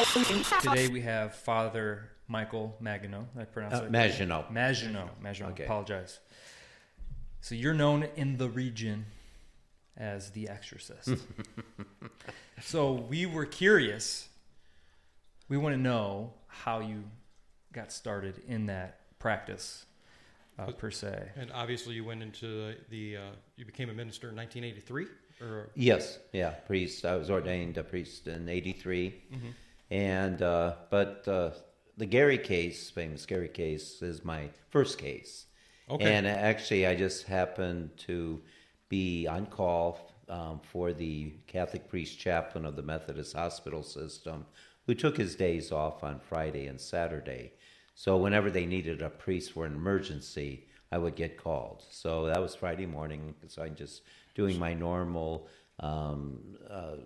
Today we have Father Michael Maginot. I pronounce Uh, it? right? Maginot. Maginot. Maginot. Okay. Apologize. So you're known in the region as the exorcist. so we were curious. We want to know how you got started in that practice, uh, per se. And obviously, you went into the, the uh, you became a minister in 1983, or Yes, yeah, priest. I was ordained a priest in '83, Mm-hmm. And uh, but uh, the Gary case, famous Gary case, is my first case. Okay. And actually, I just happened to be on call um, for the Catholic priest chaplain of the Methodist hospital system, who took his days off on Friday and Saturday. So whenever they needed a priest for an emergency, I would get called. So that was Friday morning. So I'm just doing my normal um, uh,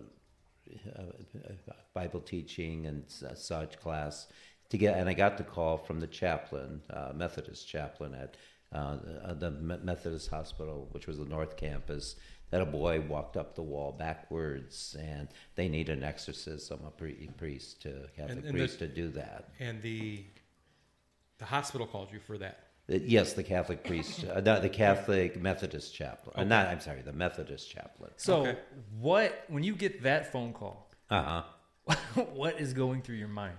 Bible teaching and s- such class to get, and I got the call from the chaplain, uh, Methodist chaplain at uh, the Methodist Hospital, which was the North Campus, that a boy walked up the wall backwards, and they need an exorcism, a pre- priest, to Catholic And- and priest the- to do that. and the the hospital called you for that. Uh, Yes, the Catholic priest, uh, the, the Catholic Methodist chaplain. Uh, Okay. not, I'm sorry, the Methodist chaplain. So Okay. what when you get that phone call, Uh huh. what is going through your mind?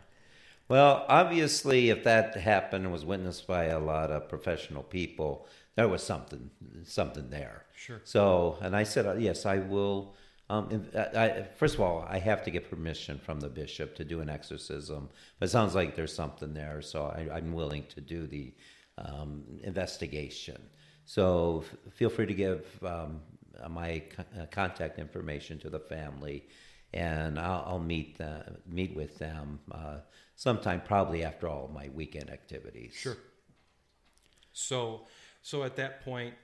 Well, obviously, if that happened and was witnessed by a lot of professional people, there was something, something there. Sure. So, and I said, uh, yes, I will. Um, I, I, first of all, I have to get permission from the bishop to do an exorcism. But it sounds like there's something there, so I, I'm willing to do the um, investigation. So, f- feel free to give um, my co- uh, contact information to the family, and I'll, I'll meet the, meet with them uh, sometime, probably after all my weekend activities. Sure. So, so at that point,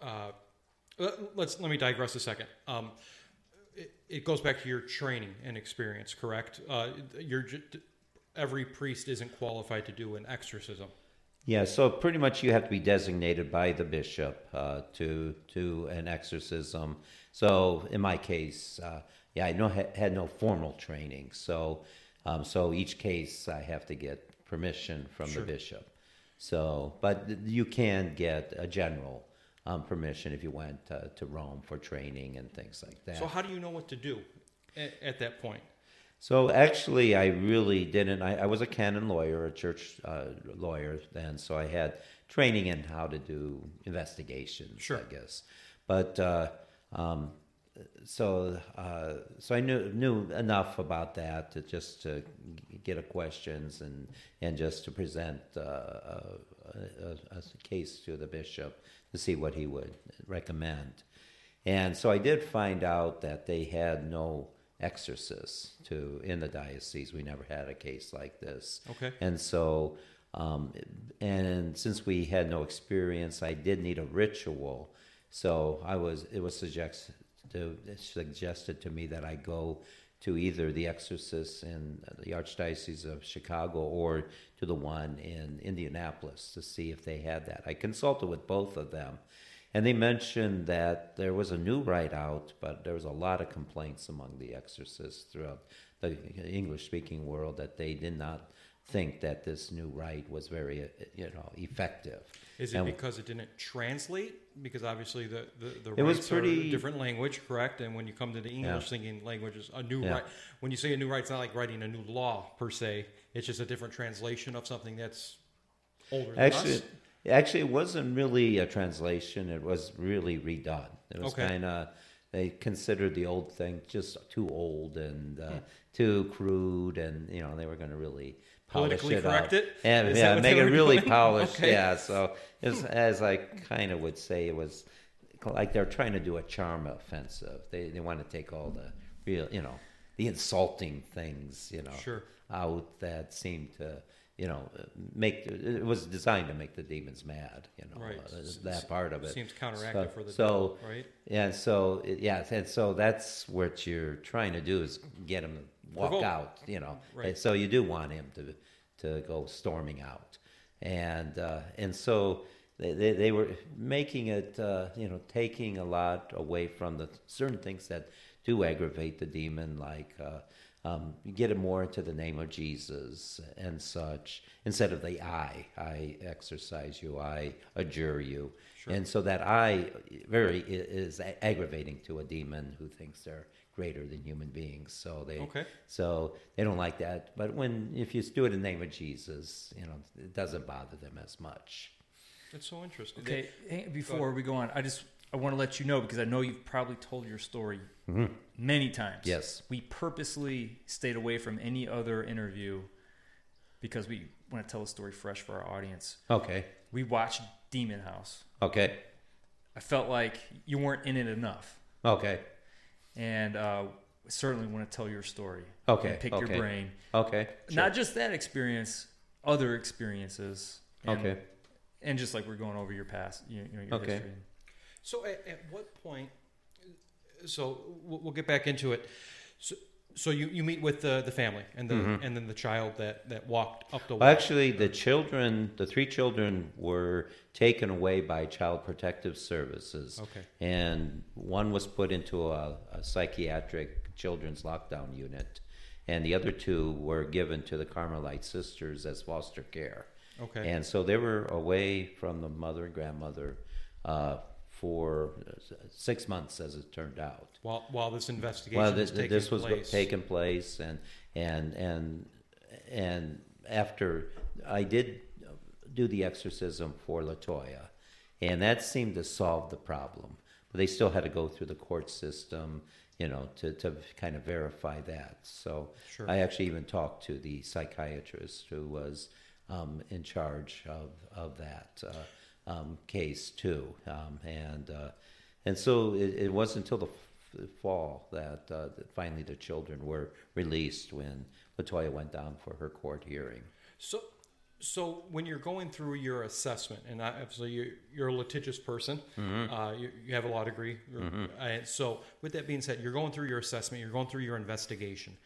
uh, let- let's let me digress a second. Um, it, it goes back to your training and experience, correct? Uh, every priest isn't qualified to do an exorcism. Yeah, so pretty much you have to be designated by the bishop uh, to to an exorcism. So in my case, uh, yeah, I no, had no formal training. So um, so each case I have to get permission from Sure. the bishop. So, but you can get a general um, permission if you went uh, to Rome for training and things like that. So how do you know what to do at, at that point? So actually, I really didn't. I, I was a canon lawyer, a church uh, lawyer then, so I had training in how to do investigations. Sure. I guess, but uh, um, so uh, so I knew knew enough about that to just to get a questions and and just to present uh, a, a, a case to the bishop to see what he would recommend. And so I did find out that they had no exorcists to in the diocese. We never had a case like this. Okay. And so, um, and since we had no experience, I did need a ritual. So I was. It was suggested to, suggested to me that I go to either the exorcist in the Archdiocese of Chicago or to the one in Indianapolis to see if they had that. I consulted with both of them. And they mentioned that there was a new rite out, but there was a lot of complaints among the exorcists throughout the English speaking world that they did not think that this new rite was very, uh, you know, effective. Is it And- because it didn't translate? Because obviously the the, the It was pretty- a different language, correct? And when you come to the English thinking languages, a new Yeah. right. When you say a new rite, it's not like writing a new law per se. It's just a different translation of something that's older than Actually, us. Actually, it wasn't really a translation. It was really redone. It was Okay. kind of they considered the old thing just too old and uh, too crude, and you know they were going to really polish Politically it correct up. it? and Is yeah, make it really doing? polished. Okay. Yeah, so it was, as I kind of would say, it was like they're trying to do a charm offensive. They they want to take all the real, you know, the insulting things, you know, Sure. out that seem to you know make it was designed to make the demons mad you know Right. uh, that part of it Seems counteractive so, for the so devil, right? yeah so yeah and so that's what you're trying to do is get him to walk Provoke. out you know Right. And so you do want him to to go storming out and uh, and so they, they, they were making it uh, you know taking a lot away from the certain things that do aggravate the demon, like uh, um, get it more into the name of Jesus and such, instead of the I. I exorcise you, I adjure you. And so that I very is a- aggravating to a demon who thinks they're greater than human beings. So they Okay. so they don't like that. But when if you do it in the name of Jesus, you know, it doesn't bother them as much. That's so interesting. Okay, hang- before we go on, I just I want to let you know because I know you've probably told your story many times. Mm-hmm. Yes. we purposely stayed away from any other interview because we want to tell a story fresh for our audience. Okay. We watched Demon House. Okay. I felt like you weren't in it enough, Okay. and uh, certainly want to tell your story. Okay, and pick okay. your brain. Okay. Not just that experience, other experiences. And, Okay. And just like we're going over your past, you know, your Okay. history. So at, at what point? So we'll, we'll get back into it. So, so you, you meet with the, the family and the and then the child that, that walked up the Well, wall. actually, the children, the three children, were taken away by Child Protective Services. Okay. And one was put into a, a psychiatric children's lockdown unit, and the other two were given to the Carmelite Sisters as foster care. Okay. And so they were away from the mother and grandmother uh, for uh, six months, as it turned out. while while this investigation Well, was taking this was place. taking place, and and and and after I did do the exorcism for Latoya, and that seemed to solve the problem. But they still had to go through the court system, you know, to, to kind of verify that. So Sure. I actually even talked to the psychiatrist who was um, in charge of of that uh, um, case too, um, and uh, and so it, it wasn't until the f- fall that, uh, that finally the children were released when Latoya went down for her court hearing. So, so when you're going through your assessment, and obviously you're, you're a litigious person, Mm-hmm. uh, you, you have a law degree. And so, with that being said, you're going through your assessment, you're going through your investigation.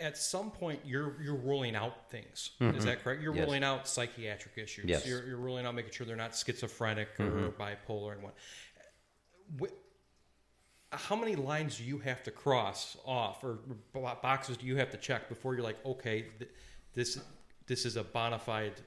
At some point, you're you're ruling out things. Is that correct? You're Mm-hmm. Yes. ruling out psychiatric issues. Yes. Mm-hmm. You're, you're ruling out making sure they're not schizophrenic or bipolar and what. Wh- How many lines do you have to cross off, or boxes do you have to check before you're like, okay, th- this this is a bona fide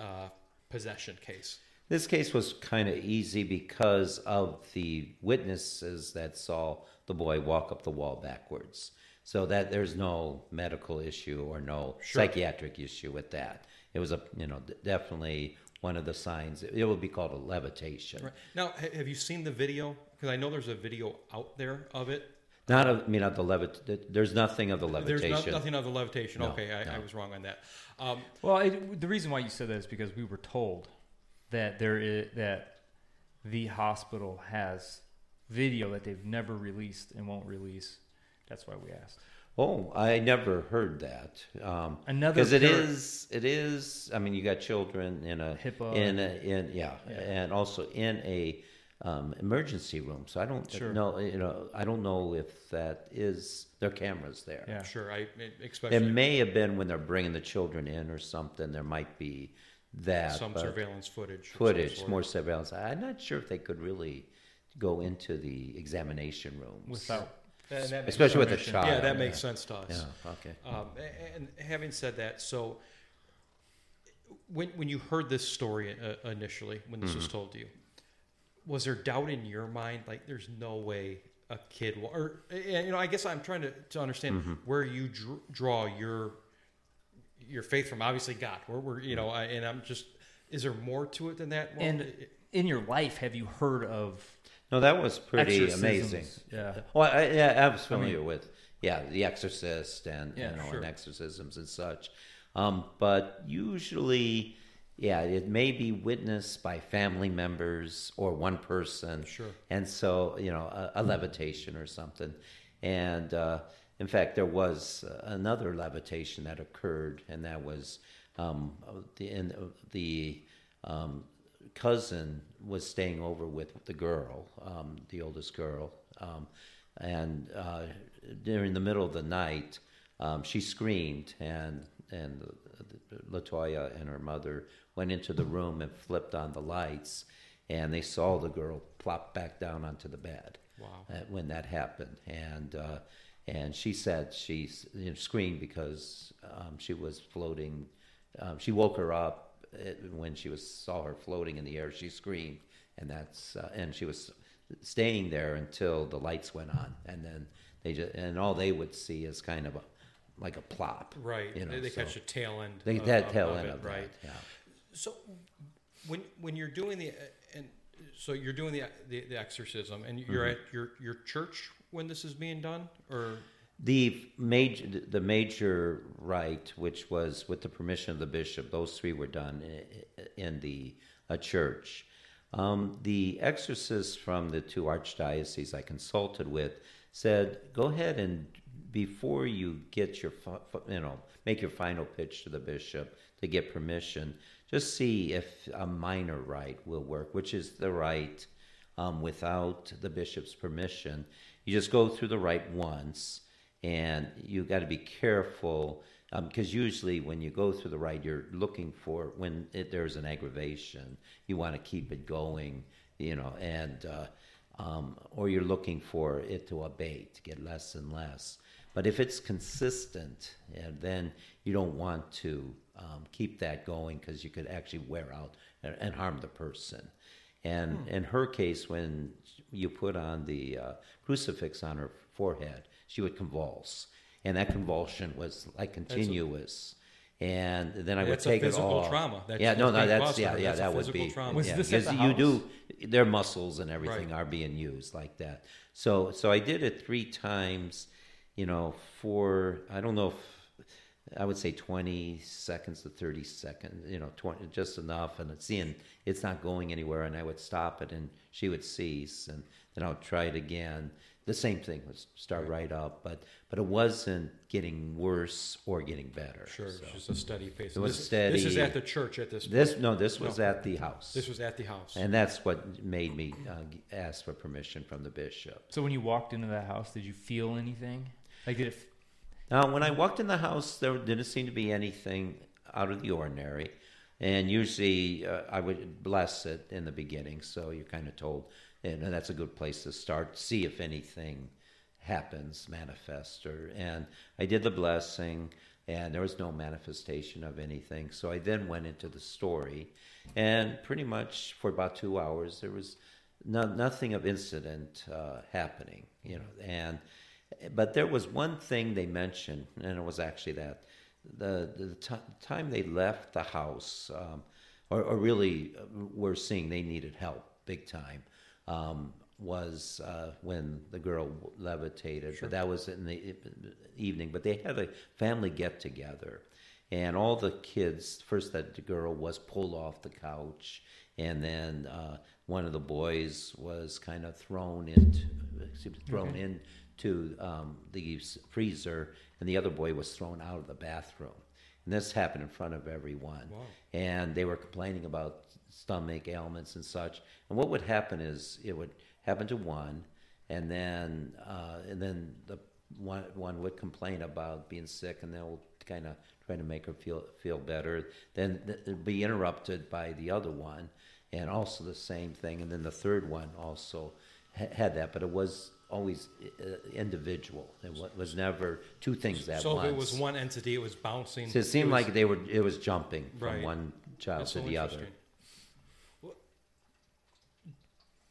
uh, possession case? This case was kind of easy because of the witnesses that saw the boy walk up the wall backwards. So that there's no medical issue or no Sure. psychiatric issue with that. It was a you know definitely one of the signs. It would be called a levitation. Right. Now, have you seen the video? Because I know there's a video out there of it. Not a, I mean not the levit. There's nothing of the There's levitation. no, nothing of the levitation. No, okay, I, I was wrong on that. Um, Well, it, the reason why you said that is because we were told that there is that the hospital has video that they've never released and won't release. That's why we asked. Oh, I never heard that. Um, Another because it par- is, it is. I mean, you got children in a HIPAA. in a, in yeah, Yeah. and also in a um, emergency room. So I don't Sure. know. You know, I don't know if that is their cameras there. Yeah. sure, I especially It may have been when they're bringing the children in or something. There might be that some surveillance footage. of some footage, sort. more surveillance. I'm not sure if they could really go into the examination rooms Without That- that makes especially with a child. Yeah, that makes sense to us. Yeah. Okay. Um, a- and having said that, so when when you heard this story uh, initially, when this Mm-hmm. was told to you, was there doubt in your mind? Like, there's no way a kid will, or you know, I guess I'm trying to to understand Mm-hmm. where you dr- draw your your faith from. Obviously, God. Where we're you know, I, and I'm just, is there more to it than that? Well, and in your life, have you heard of No, that was pretty exorcisms? amazing. Yeah. Well, I, yeah, I was familiar with yeah, The Exorcist and Yeah, you know, sure. and exorcisms and such. Um, but usually, yeah, it may be witnessed by family members or one person. Sure. And so, you know, a, a levitation or something. And uh, in fact, there was another levitation that occurred, and that was um, the in, the um, cousin was staying over with the girl, um, the oldest girl, um, and uh, during the middle of the night, um, she screamed, and and Latoya and her mother went into the room and flipped on the lights, and they saw the girl plop back down onto the bed. Wow. uh, when that happened, and uh, and she said she you know, screamed because um, she was floating. Um, she woke her up uh, when she was saw her floating in the air. She screamed, and that's uh, and she was staying there until the lights went on, and then they just and all they would see is kind of a like a plop, Right. You know, they they so catch the tail end. they of- that tail of end it, of right. that, yeah. So when when you're doing the and so you're doing the the, the exorcism and you're Mm-hmm. at your your church when this is being done or The major, the major rite, which was with the permission of the bishop, those three were done in the uh, church. Um, the exorcists from the two archdioceses I consulted with said, "Go ahead and before you get your, you know, make your final pitch to the bishop to get permission, just see if a minor rite will work, which is the rite um, without the bishop's permission. You just go through the rite once." And you've got to be careful because usually when you go through the rite, you're looking for when it, there's an aggravation, you want to keep it going, you know, and uh, um, or you're looking for it to abate, get less and less. But if it's consistent, then you don't want to um, keep that going because you could actually wear out and, and harm the person. And in her case, when you put on the uh, crucifix on her forehead, she would convulse, and that convulsion was like continuous. and then I would That's a take it physical off. trauma. That's yeah, no, no, that's to yeah, her. yeah, That's that would be. trauma. Was yeah, this at because the you do their muscles and everything Right. are being used like that. So, so I did it three times. You know, for I don't know if I would say 20 seconds to 30 seconds, you know, 20, just enough. And it's seeing it's not going anywhere. And I would stop it and she would cease. And then I would try it again. The same thing would start right up. But, but it wasn't getting worse or getting better. Sure, So. it's just a steady pace. It was this, This is at the church at this. This, point. no, this was No. at the house. This was at the house. and that's what made me uh, ask for permission from the bishop. So when you walked into that house, did you feel anything? Like did it? f- Now, when I walked in the house, there didn't seem to be anything out of the ordinary. And usually uh, I would bless it in the beginning. So you're kind of told, and that's a good place to start, see if anything happens, manifest. Or, and I did the blessing, and there was no manifestation of anything. So I then went into the story. And pretty much for about two hours, there was no, nothing of incident uh, happening, you know. And but there was one thing they mentioned, and it was actually that the the t- time they left the house, um, or, or really uh, were seeing they needed help big time, um, was uh, when the girl levitated. But that was in the evening. But they had a family get together, and all the kids. First, that the girl was pulled off the couch, and then uh, one of the boys was kind of thrown into excuse me, thrown into um, the freezer, and the other boy was thrown out of the bathroom. And this happened in front of everyone. Wow. And they were complaining about stomach ailments and such. And what would happen is it would happen to one, and then uh, and then the one one would complain about being sick, and they'll kind of try to make her feel feel better. Then it'd be interrupted by the other one, and also the same thing. And then the third one also ha- had that, but it was always uh, individual. It was never two things at so once. if it was one entity, it was bouncing. So it seemed was- like they were. It was jumping from Right. one child That's to so the other. interesting. Well,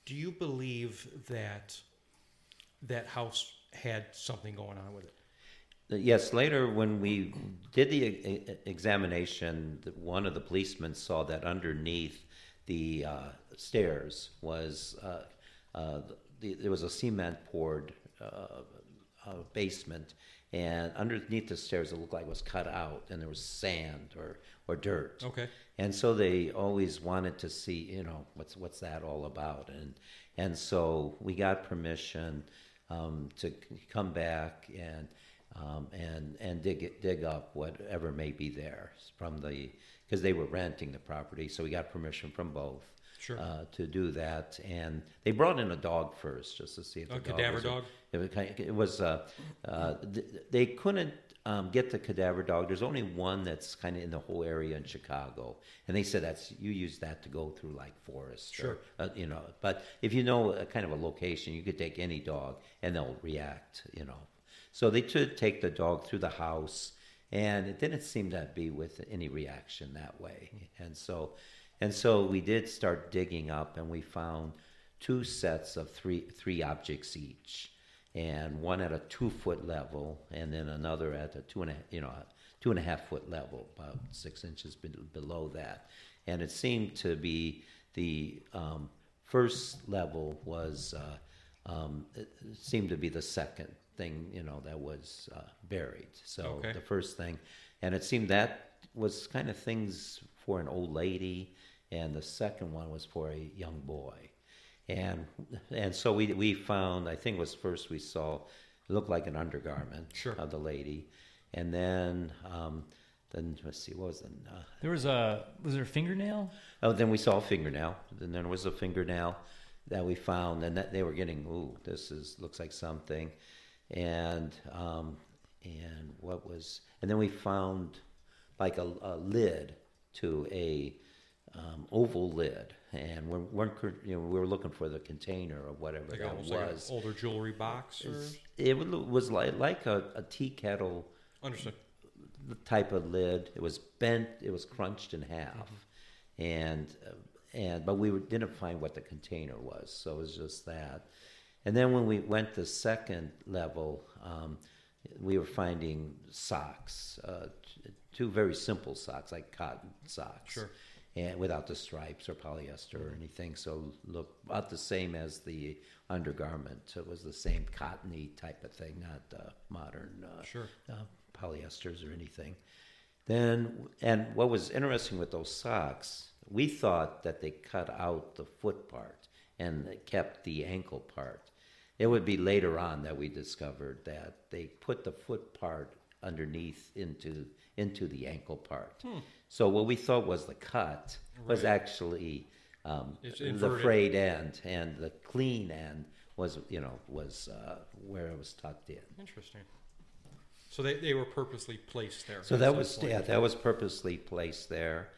Do you believe that that house had something going on with it? Yes, later when we did the examination, one of the policemen saw that underneath the uh, stairs was uh, uh, the, there was a cement poured uh, uh, basement, and underneath the stairs it looked like it was cut out, and there was sand or or dirt. Okay. And so they always wanted to see, you know, what's what's that all about? And and so we got permission um, to come back and um, and and dig it, dig up whatever may be there from the because they were renting the property, so we got permission from both. Sure. uh, to do that. And they brought in a dog first just to see if the A dog cadaver was dog? It was, kind it was uh, uh, they couldn't um, get the cadaver dog. There's only one that's kind of in the whole area in Chicago, and they said that's you use that to go through like forests. Sure. Or, uh, you know. But if you know a kind of a location, you could take any dog and they'll react, you know. So they could take the dog through the house, and it didn't seem to be with any reaction that way. And so, and so we did start digging up, and we found two sets of three three objects each, and one at a two foot level, and then another at a two and a you know two and a half foot level, about six inches be- below that. And it seemed to be the um, first level was uh, um, seemed to be the second thing you know that was uh, buried. So Okay. the first thing, and it seemed that was kind of things for an old lady, and the second one was for a young boy, and and so we we found I think it was first we saw it looked like an undergarment Sure. of the lady, and then um, then let's see what was it. Uh, There was a was there a fingernail? Oh, then we saw a fingernail. And Then there was a fingernail that we found, and that they were getting. Ooh, this is looks like something, and um, and what was? And then we found like a, a lid to a um, oval lid, and we weren't cur- you know we were looking for the container or whatever Like that almost like an was. older jewelry box, or it was like like a, a tea kettle understood. the type of lid. It was bent. It was crunched in half, and uh, and but we didn't find what the container was, so it was just that. And then when we went the second level, um, we were finding socks, uh, two very simple socks, like cotton socks, Sure. And without the stripes or polyester or anything. So look about the same as the undergarment. So It was the same cottony type of thing, not uh, modern. Uh, Sure. uh, polyesters or anything. Then, and what was interesting with those socks, we thought that they cut out the foot part and kept the ankle part. It would be later on that we discovered that they put the foot part underneath into into the ankle part. So what we thought was the cut was Hmm. Actually um, the frayed end, and the clean end was you know was uh, where it was tucked in. Interesting. So they, they were purposely placed there. So that was yeah, that was purposely placed there,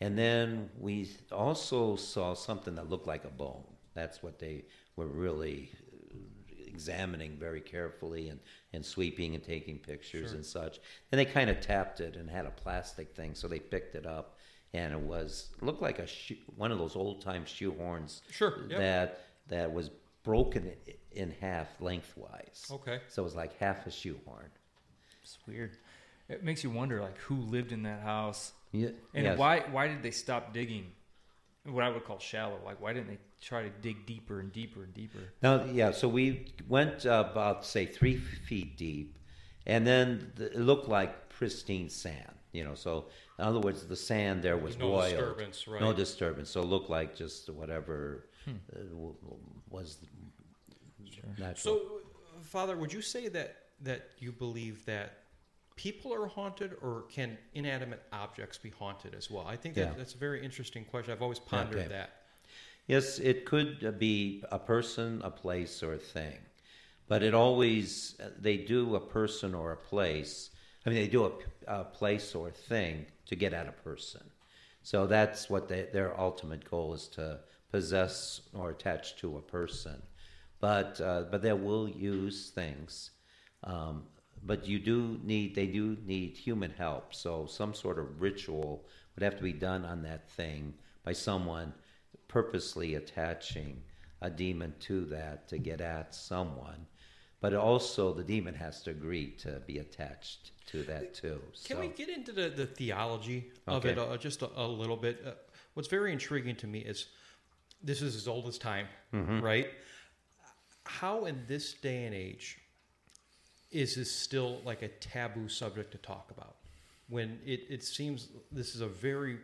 and then we also saw something that looked like a bone. That's what they were really uh, examining very carefully and, and sweeping and taking pictures Sure. and such. And they kind of tapped it and had a plastic thing, so they picked it up, and it was looked like a shoe, one of those old time shoehorns Sure, yep. that that was broken in half lengthwise. Okay. So it was like half a shoehorn. It's weird. It makes you wonder like who lived in that house Yeah, and yes. why why did they stop digging? What I would call shallow. Like why didn't they try to dig deeper and deeper and deeper? No, yeah, so we went uh, about say three feet deep, and then the, it looked like pristine sand. You know, so in other words, the sand there was no boiled, disturbance, right. no disturbance. So it looked like just whatever Hmm. uh, w- w- was natural. So, uh, Father, would you say that that you believe that people are haunted, or can inanimate objects be haunted as well? I think that Yeah. that's a very interesting question. I've always pondered Okay. that. Yes, it could be a person, a place, or a thing. But it always, they do a person or a place. I mean, they do a, a place or a thing to get at a person. So that's what they, their ultimate goal is to possess or attach to a person. But, uh, but they will use things. Um, but you do need, they do need human help. So some sort of ritual would have to be done on that thing by someone purposely attaching a demon to that to get at someone. But also, the demon has to agree to be attached to that too. Can so, we get into the, the theology of Okay. it uh, just a, a little bit? Uh, what's very intriguing to me is this is as old as time, Mm-hmm. right? How in this day and age is this still like a taboo subject to talk about? When it, it seems this is a very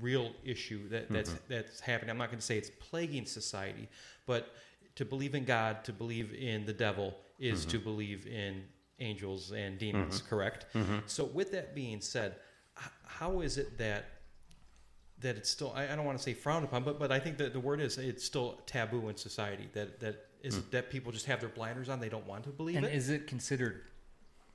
real issue that, that's Mm-hmm. that's happening. I'm not going to say it's plaguing society, but to believe in God, to believe in the devil, is Mm-hmm. to believe in angels and demons. Correct. Mm-hmm. So, with that being said, how is it that that it's still I, I don't want to say frowned upon, but but I think that the word is it's still taboo in society that that is Hmm. that people just have their blinders on. They don't want to believe And it. is it considered?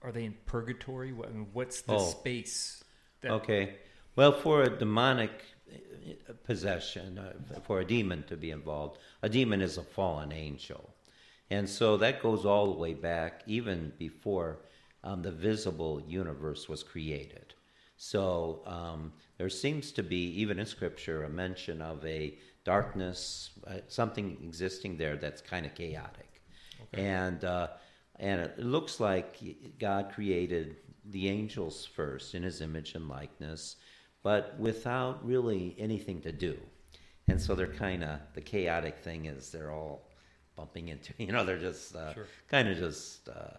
Are they in purgatory? What, I mean, what's the Oh. space? That, Okay. Well, for a demonic uh, possession, uh, for a demon to be involved, a demon is a fallen angel. And so that goes all the way back, even before um, the visible universe was created. So um, there seems to be, even in Scripture, a mention of a darkness, uh, something existing there that's kind of chaotic. And uh, and it looks like God created the angels first in His image and likeness, but without really anything to do. And so they're kind of the chaotic thing is they're all bumping into you know they're just uh, Sure. kind of just uh,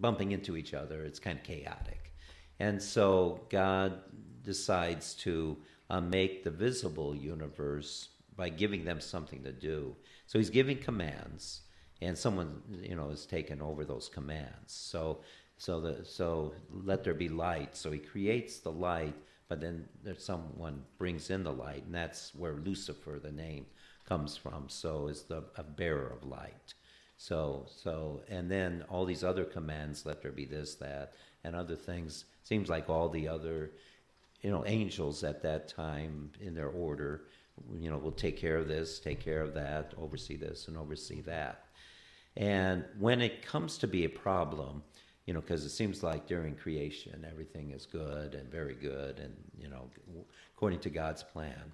bumping into each other. It's kind of chaotic. And so God decides to uh, make the visible universe by giving them something to do. So he's giving commands, and someone you know is taken over those commands. So so the so let there be light. So he creates the light, but then there's someone brings in the light, and that's where Lucifer, the name, comes from. So is the a bearer of light. So, so, and then all these other commands, let there be this, that, and other things. Seems like all the other, you know, angels at that time in their order, you know, will take care of this, take care of that, oversee this, and oversee that. And when it comes to be a problem, you know, because it seems like during creation everything is good and very good, and you know, according to God's plan.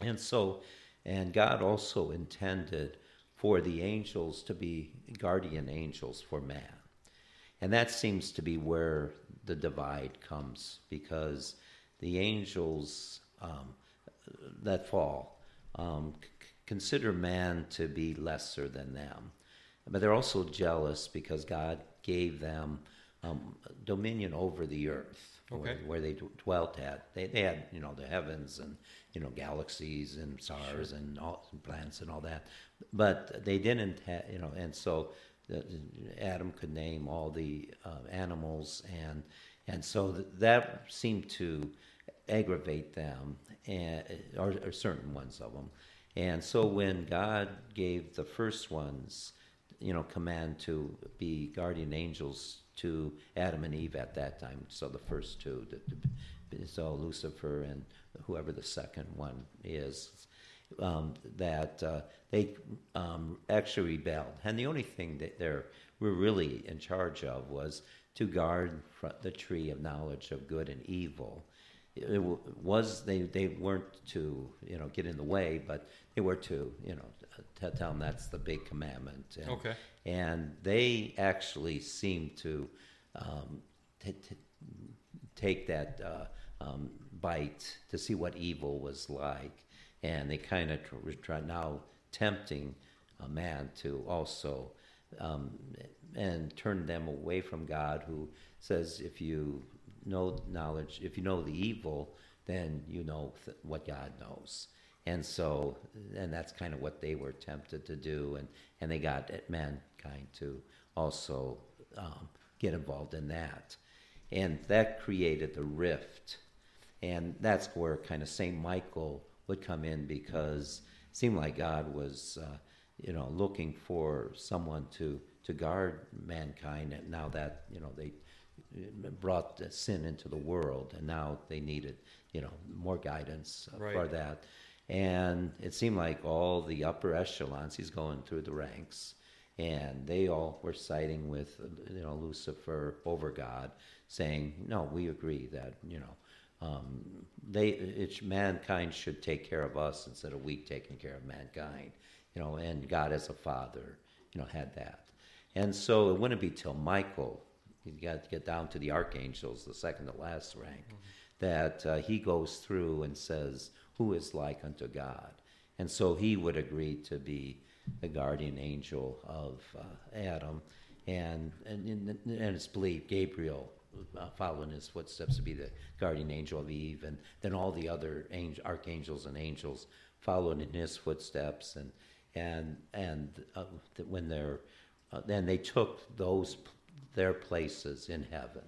And so, and God also intended for the angels to be guardian angels for man. And that seems to be where the divide comes because the angels um, that fall um, c- consider man to be lesser than them. But they're also jealous because God gave them um, dominion over the earth where, Okay. where they d- dwelt at. They, they had, you know, the heavens and, you know, galaxies and stars and all, and planets and all that. But they didn't have, you know, and so Adam could name all the uh, animals and and so th- that seemed to aggravate them and or, or certain ones of them and so when god gave the first ones you know command to be guardian angels to adam and eve at that time so the first two the, the, so lucifer and whoever the second one is um, that uh, they um, actually rebelled. And the only thing that they were really in charge of was to guard the tree of knowledge of good and evil. It was they, they weren't to you know get in the way, but they were to you know t- tell them that's the big commandment. And, Okay. And they actually seemed to um, t- t- take that uh, um, bite to see what evil was like, and they kind of tr- try now tempting a man to also um, and turn them away from God, who says, if you know knowledge, if you know the evil, then you know th- what God knows. And so, and that's kind of what they were tempted to do, and, and they got mankind to also um, get involved in that. And that created the rift. And that's where kind of St. Michael would come in because it seemed like God was, uh, you know, looking for someone to, to guard mankind. And now that, you know, they brought the sin into the world and now they needed, you know, more guidance uh, for that. And it seemed like all the upper echelons, he's going through the ranks, and they all were siding with, you know, Lucifer over God, saying, "No, we agree that you know, um, they, it's mankind should take care of us instead of we taking care of mankind, you know, and God as a father, you know, had that, and so it wouldn't be till Michael, you got to get down to the archangels, the second to last rank, that uh, he goes through and says, "Who is like unto God?" And so he would agree to be the guardian angel of uh, Adam, and and and it's believed Gabriel uh, his footsteps to be the guardian angel of Eve, and then all the other angel, archangels and angels followed in his footsteps, and and and uh, when they're uh, then they took those their places in heaven,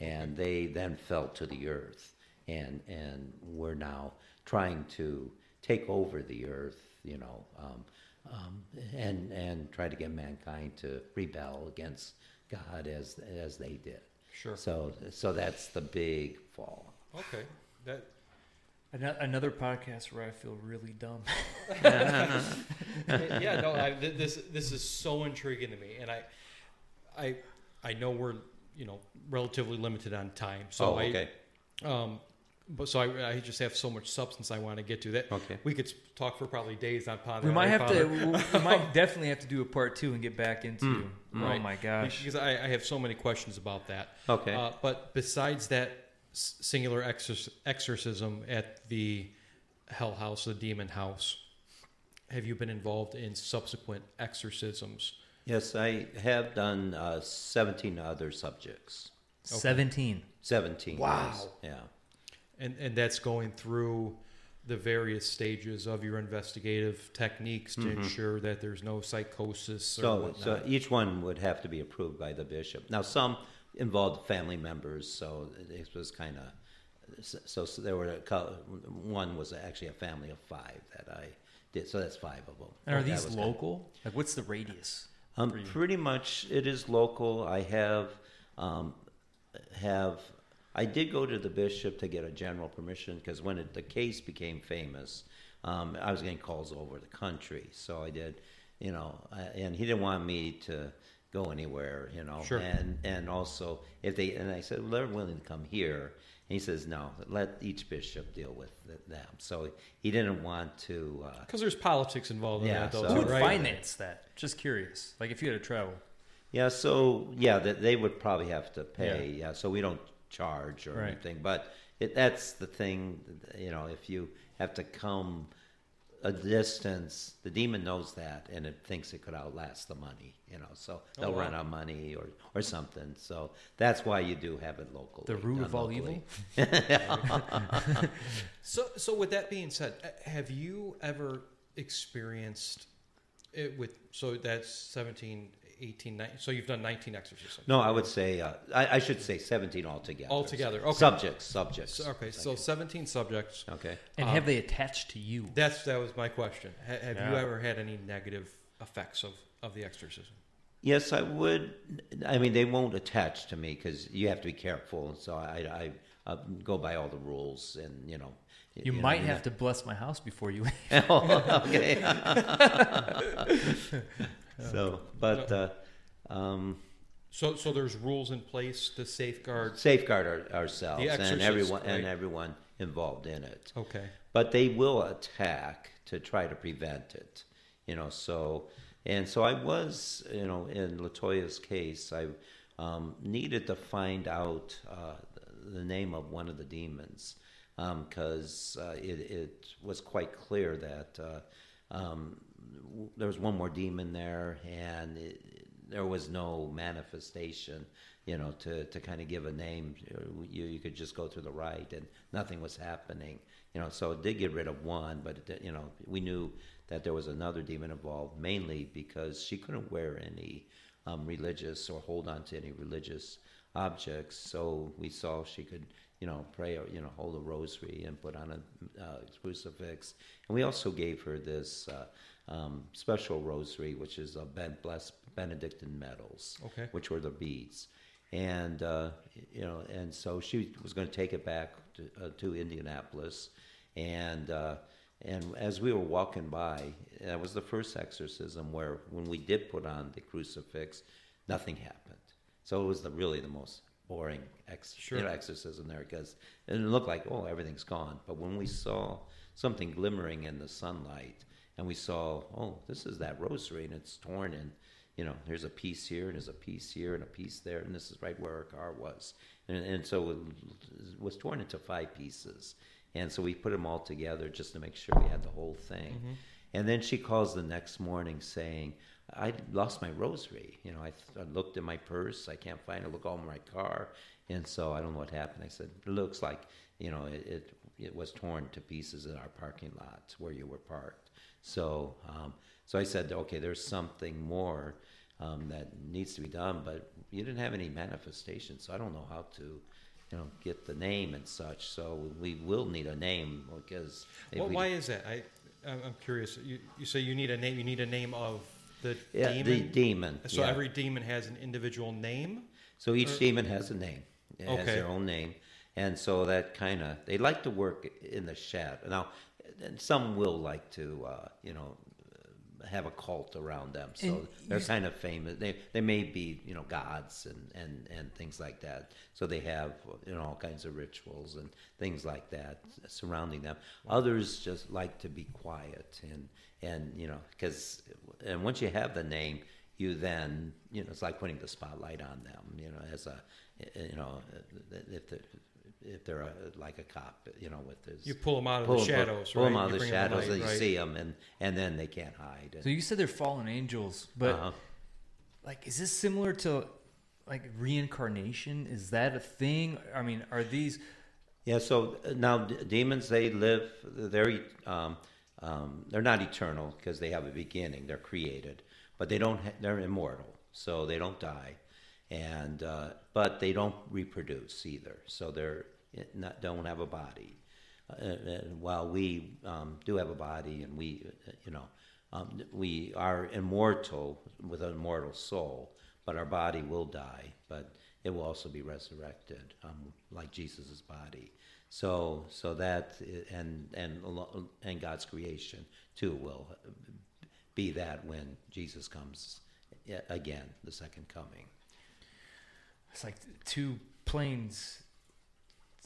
and they then fell to the earth, and and we're now trying to take over the earth, you know, um, um, and and try to get mankind to rebel against God as as they did. Sure. So so that's the big fall. Okay. That Ano- Another podcast where I feel really dumb. yeah, no, I, th- this this is so intriguing to me, and I, I, I know we're you know relatively limited on time, so oh, okay. I, um, but so I, I just have so much substance I want to get to that. Okay. We could talk for probably days on Ponder. We might Eye have to. Ponder. We might definitely have to do a part two and get back into. Oh Right. my gosh! because I, I have so many questions about that. Okay. Uh, but besides that singular exorc- exorcism at the Hell House, the Demon House, have you been involved in subsequent exorcisms? Yes, I have done uh, 17 other subjects. Seventeen. 17. Wow. yes, Yeah. And and that's going through the various stages of your investigative techniques to ensure that there's no psychosis or So, whatnot. so each one would have to be approved by the bishop. Now, some involved family members, so it was kind of. So, so there were a one was actually a family of five that I did. So that's five of them. And are these was kind of- local? Like, what's the radius? Um, pretty much, it is local. I have um, have I did go to the bishop to get a general permission because when it, the case became famous, um, I was getting calls all over the country. So I did, you know, I, and he didn't want me to go anywhere, you know. Sure. And and also if they and I said well, they're willing to come here. And he says no, let each bishop deal with them. So he didn't want to. Uh, Because there's politics involved in Yeah, that, though, so- Who would right? finance that? Just curious. Like, if you had to travel. Yeah, so yeah, that they would probably have to pay. Yeah, so we don't charge or Right. anything, but it, that's the thing. You know, if you have to come a distance, the demon knows that, and it thinks it could outlast the money. You know, so they'll wow. run out of money or or something. So that's why you do have it local. The root of all evil. So, so with that being said, uh, have you ever experienced it with? So that's 17, 18, 19, So you've done nineteen exorcisms. No, I would say uh, I, I should say seventeen altogether. Altogether, okay. Subjects, subjects. So, okay, so seventeen subjects. okay. And Um, have they attached to you? That's that was my question. Ha- have you ever had any negative effects of of the exorcism? Yes, I would. I mean, they won't attach to me because you have to be careful. And So I, I, I go by all the rules, and you know. You, know, might and have to bless my house before you. oh, okay. so, but uh, um, So, so there's rules in place to safeguard. safeguard our, ourselves The and everyone and everyone involved in it. Okay. but they will attack to try to prevent it you know so and so i was you know in latoya's case i um, needed to find out uh, the name of one of the demons because uh, it, it was quite clear that uh, um, there was one more demon there and it, there was no manifestation you know to, to kind of give a name. You, you could just go to the rite and nothing was happening you know so it did get rid of one but it, you know we knew that there was another demon involved mainly because she couldn't wear any um, religious or hold on to any religious objects so we saw she could you know pray or you know hold a rosary and put on a uh, crucifix. And we also gave her this uh, um, special rosary which is a ben- blessed benedictine medals Okay. which were the beads and uh, you know, and so she was going to take it back to, uh, to Indianapolis, and uh, and as we were walking by, that was the first exorcism where when we did put on the crucifix, nothing happened. So it was the really the most boring ex- Sure. you know, exorcism there because it looked like oh everything's gone, but when we saw something glimmering in the sunlight, and we saw oh this is that rosary and it's torn and you know, there's a piece here and there's a piece here and a piece there, and this is right where our car was. And, and so it was torn into five pieces. And so we put them all together just to make sure we had the whole thing. Mm-hmm. And then she calls the next morning saying, I lost my rosary. You know, I, I looked in my purse. I can't find it. Look all in my car. And so I don't know what happened. I said, it looks like, you know, it, it, it was torn to pieces in our parking lot where you were parked. So, um, so I said, okay, there's something more um, that needs to be done, but you didn't have any manifestation, so I don't know how to, you know, get the name and such. So we will need a name because. Well, we- why is that? I, I'm curious. You, you say you need a name. You need a name of the Yeah, demon. the demon. so yeah. every demon has an individual name. So each demon has a name. It has their own name, and so that kind of they like to work in the shadow. Now, and some will like to, uh, you know, have a cult around them. So And they're kind of famous. They they may be, you know, gods and, and, and things like that. So they have you know all kinds of rituals and things like that surrounding them. Others just like to be quiet and and you know because and once you have the name you then you know it's like putting the spotlight on them you know as a you know if they're if they're a, like a cop you know with this You pull them out of pull, the shadows, pull right? them out of the shadows light, and you right? see them and and then they can't hide and, So you said they're fallen angels, but uh-huh. like, is this similar to like reincarnation? Is that a thing? I mean, are these? Yeah. So uh, now d- demons, they live. They're e- um, um, they're not eternal because they have a beginning. They're created, but they don't. Ha- they're immortal, so they don't die, and uh, but they don't reproduce either. So they're not, don't have a body. Uh, and while we um, do have a body, and we, uh, you know, um, we are immortal with an immortal soul, but our body will die, but it will also be resurrected, um, like Jesus' body. So, so that and and and God's creation too will be that when Jesus comes again, the second coming. It's like two planes,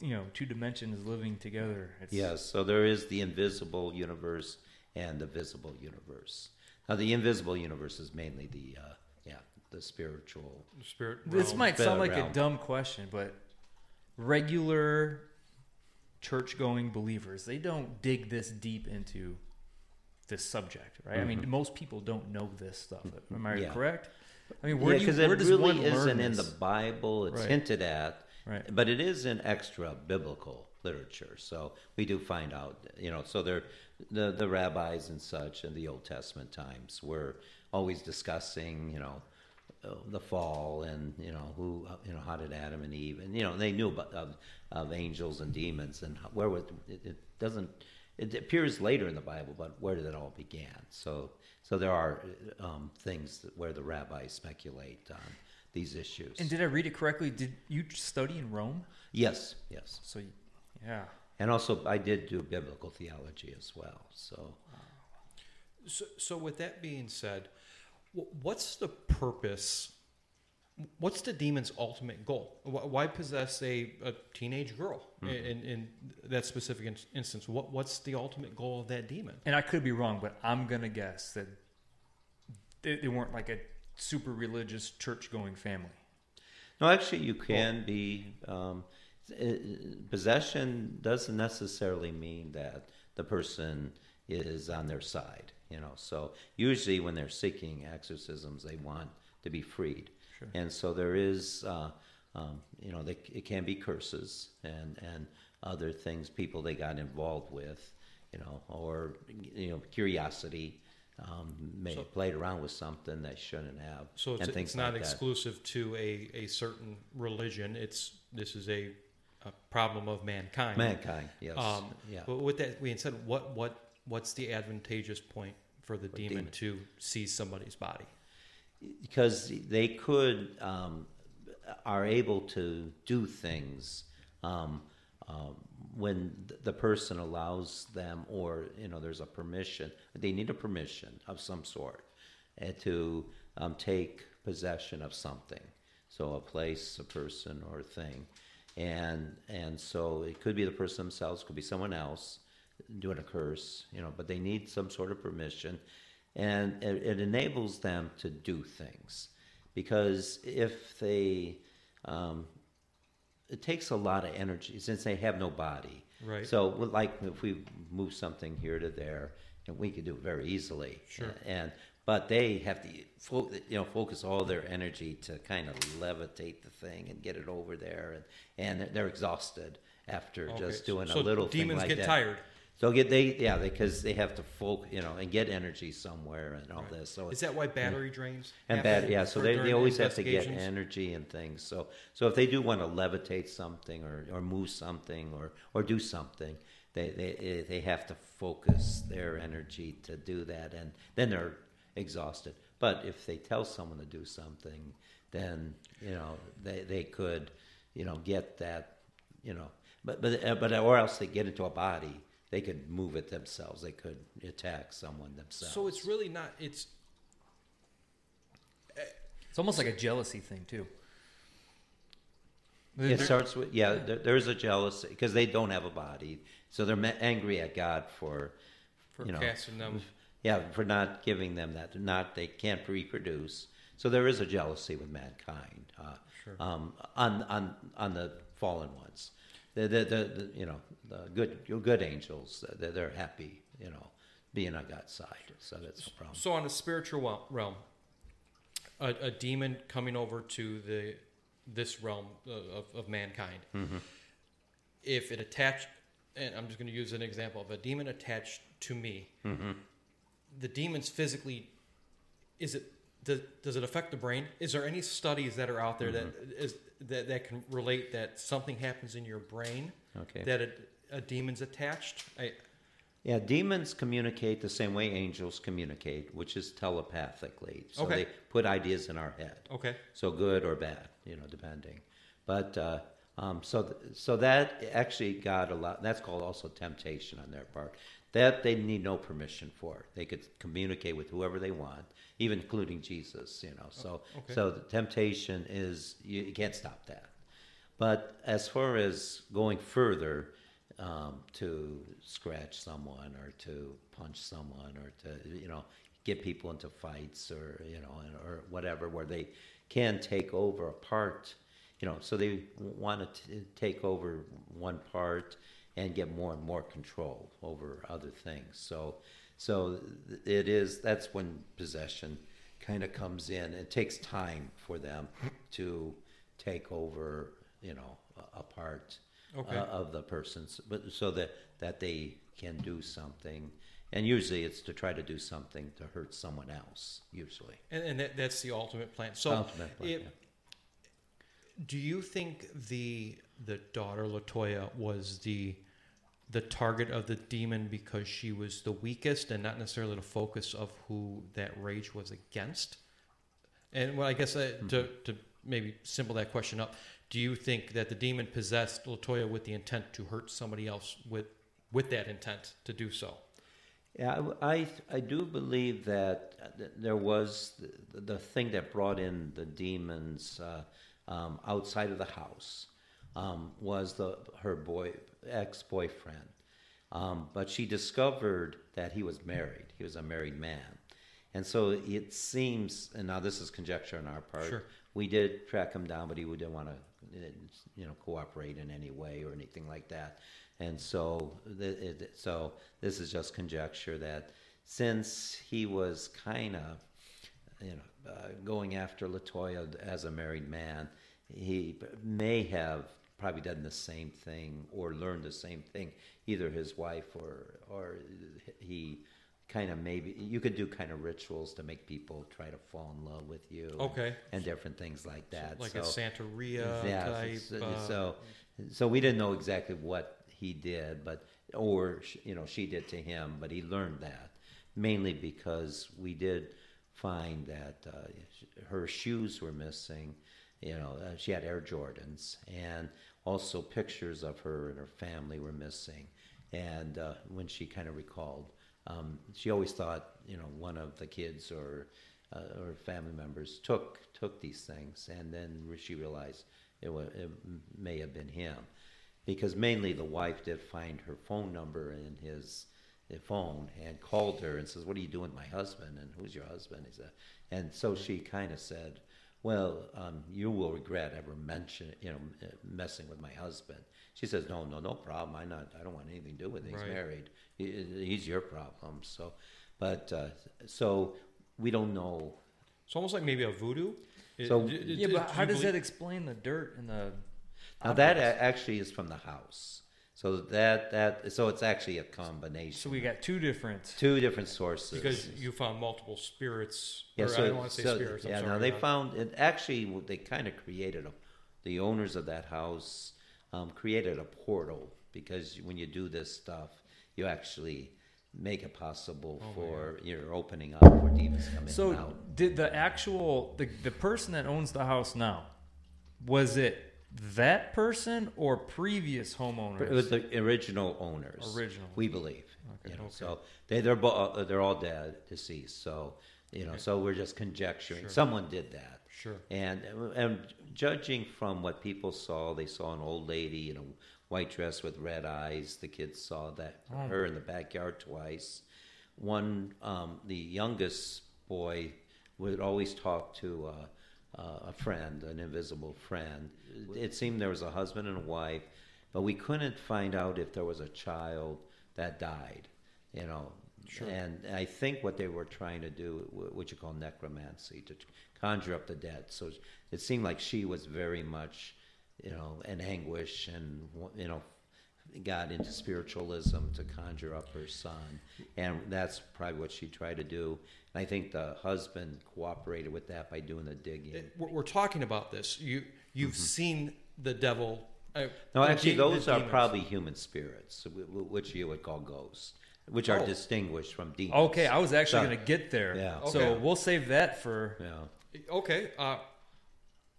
you know, two dimensions living together. It's, Yes, so there is the invisible universe and the visible universe. Now, the invisible universe is mainly the uh, yeah the spiritual. Spirit. This might sound like realm. a dumb question, but regular church-going believers they don't dig this deep into this subject, right? I mean, most people don't know this stuff. Am I Mm-hmm. Yeah. correct? I mean, where, yeah, do you, because where it does really one learn isn't in the? Bible. It's Right. hinted at, Right. but it is in extra biblical literature. So we do find out, you know, so they're, the the rabbis and such in the Old Testament times were always discussing, you know, the fall and you know who you know how did Adam and Eve and you know they knew about of, of angels and demons and where would it, it doesn't it appears later in the Bible but where did it all begin? so so there are um, things where the rabbis speculate on these issues And did I read it correctly? Did you study in Rome? yes yes So, yeah. and also I did do biblical theology as well so So, so with that being said, what's the purpose? What's the demon's ultimate goal? Why possess a, a teenage girl mm-hmm. in, in that specific in- instance? What, what's the ultimate goal of that demon? And I could be wrong, but I'm gonna guess that they, they weren't like a super religious church-going family. No, actually, you can be. Um, uh, possession doesn't necessarily mean that the person is on their side. You know, so usually when they're seeking exorcisms, they want to be freed, and so there is. Uh, um, you know, they, it can be curses and and other things people they got involved with. You know, or you know, curiosity. Um, may So- have played around with something they shouldn't have. So it's, it's not like that. exclusive to a, a certain religion. It's this is a, a problem of mankind. Mankind, yes, Um, yeah. But with that being said, what what what's the advantageous point for the demon, demon? to seize somebody's body? because they could um, are able to do things um, um, when th- the person allows them, or you know, there's a permission. They need a permission of some sort uh, to um, take possession of something. So a place, a person, or a thing, and and so it could be the person themselves, could be someone else doing a curse, you know, but they need some sort of permission, and it, it enables them to do things, because if they, um, it takes a lot of energy since they have no body. Right. So, like if we move something here to there, and we could do it very easily. Sure. And but they have to, fo- you know, focus all their energy to kind of levitate the thing and get it over there, and and they're exhausted after Okay, just doing so a little thing demons like get that. tired. So get they yeah because they, have to folk you know and get energy somewhere and all this. So Is that why battery drains? and bad yeah so they, they always have to get energy and things so so if they do want to levitate something or, or move something or or do something they, they eh, they have to focus their energy to do that and then they're exhausted but if they tell someone to do something then you know they, they could you know get that you know but but uh, but or else they get into a body they could move it themselves they could attack someone themselves So it's really not. It's It's almost like a jealousy thing too. It starts with yeah. There, there's a jealousy because they don't have a body, so they're angry at God for, for you know, casting them. yeah, for not giving them that. Not they can't reproduce. So there is a jealousy with mankind uh, Sure. um, on on on the fallen ones. The, the, the, the you know the good your good angels. They're, they're happy. You know, being on God's side. So that's no problem. So on a spiritual realm, a, a demon coming over to the this realm uh, of, of mankind, Mm-hmm. if it attached, and I'm just going to use an example, of a demon attached to me, Mm-hmm. the demon's physically, is it does, does it affect the brain? Is there any studies that are out there that Mm-hmm. is that that can relate that something happens in your brain Okay. that a, a demon's attached? I, Yeah, demons communicate the same way angels communicate, which is telepathically. So Okay. they put ideas in our head. okay, So good or bad, you know, depending. But uh, um, so th- so that actually got a lot. That's called also temptation on their part. That they need no permission for. They could communicate with whoever they want, even including Jesus. You know, so okay. so the temptation is you, you can't stop that. But as far as going further um, to scratch someone or to punch someone or to you know get people into fights or you know or whatever where they can take over a part, you know, so they want to take over one part and get more and more control over other things. So so it is that's when possession kind of comes in. It takes time for them to take over, you know, a, part Okay. uh, of the person's, but so that that they can do something. And usually, it's to try to do something to hurt someone else. Usually, and, and that, that's the ultimate plan. So, Ultimate plan, if- yeah. do you think the the daughter Latoya was the the target of the demon because she was the weakest and not necessarily the focus of who that rage was against? And well, I guess uh, to to maybe simple that question up, do you think that the demon possessed Latoya with the intent to hurt somebody else with with that intent to do so? Yeah, I, I, I do believe that uh, there was the, the thing that brought in the demons uh, um, outside of the house um, was the her boy ex boyfriend, um, but she discovered that he was married. He was a married man, and so it seems. And now this is conjecture on our part. Sure. We did track him down, but he didn't want to, you know, cooperate in any way or anything like that. And so, it, so this is just conjecture that since he was kind of, you know, uh, going after Latoya as a married man, he may have probably done the same thing or learned the same thing. Either his wife or or he kind of maybe you could do kind of rituals to make people try to fall in love with you. Okay. and different things like that. like so, a Santeria yeah, type. so, uh, so so we didn't know exactly what he did, but or you know she did to him, but he learned that mainly because we did find that uh, her shoes were missing. You know, uh, she had Air Jordans, and also pictures of her and her family were missing. And uh, when she kind of recalled, um, she always thought, you know, one of the kids or uh, or family members took took these things, and then she realized it, was, it may have been him, because mainly the wife did find her phone number in his, his phone and called her and says, "What are you doing, with my husband? And who's your husband?" He said, and so she kind of said, "Well, um, you will regret ever mention, you know, messing with my husband." She says, "No, no, no problem. I not, I don't want anything to do with it. He's Right. married. He, he's your problem." So, but uh, so we don't know it's almost like maybe a voodoo. So- d- d- Yeah, do but how you does believe- that explain the dirt and the? Now that objects? a- actually is from the house. So that that so it's actually a combination. So we got two different. two different sources. Because you found multiple spirits. yeah, or so, I don't want to say so- spirits. I'm yeah, sorry, no, they found it. Actually, they kind of created a. The owners of that house um, created a portal because when you do this stuff, you actually make it possible Oh, for you're opening up for demons coming So out. So did the actual the the person that owns the house now? Was it that person or previous homeowners? It was the original owners. Original. we believe. Okay. you know, Okay. So they they're bo- they're all dead, deceased. So you know, so we're just conjecturing. Someone did that. Sure. And and judging from what people saw, they saw an old lady in a white dress with red eyes. The kids saw that Oh. her in the backyard twice. One, um, the youngest boy, would always talk to uh, uh, a friend, an invisible friend. It seemed there was a husband and a wife, but we couldn't find out if there was a child that died. You know, Sure. and I think what they were trying to do, what you call necromancy, to conjure up the dead. So it seemed like she was very much, you know, in anguish and, you know, got into spiritualism to conjure up her son. And that's probably what she tried to do. And I think the husband cooperated with that by doing the digging. It- we're, we're talking about this. You you've seen the devil. Uh, Mm-hmm. No, the actually, de- those are demons. probably human spirits, wh- wh- which you would call ghosts, which are Oh. distinguished from demons. okay, I was actually So- going to get there. Yeah. So we'll save that for. Yeah. Okay. Uh,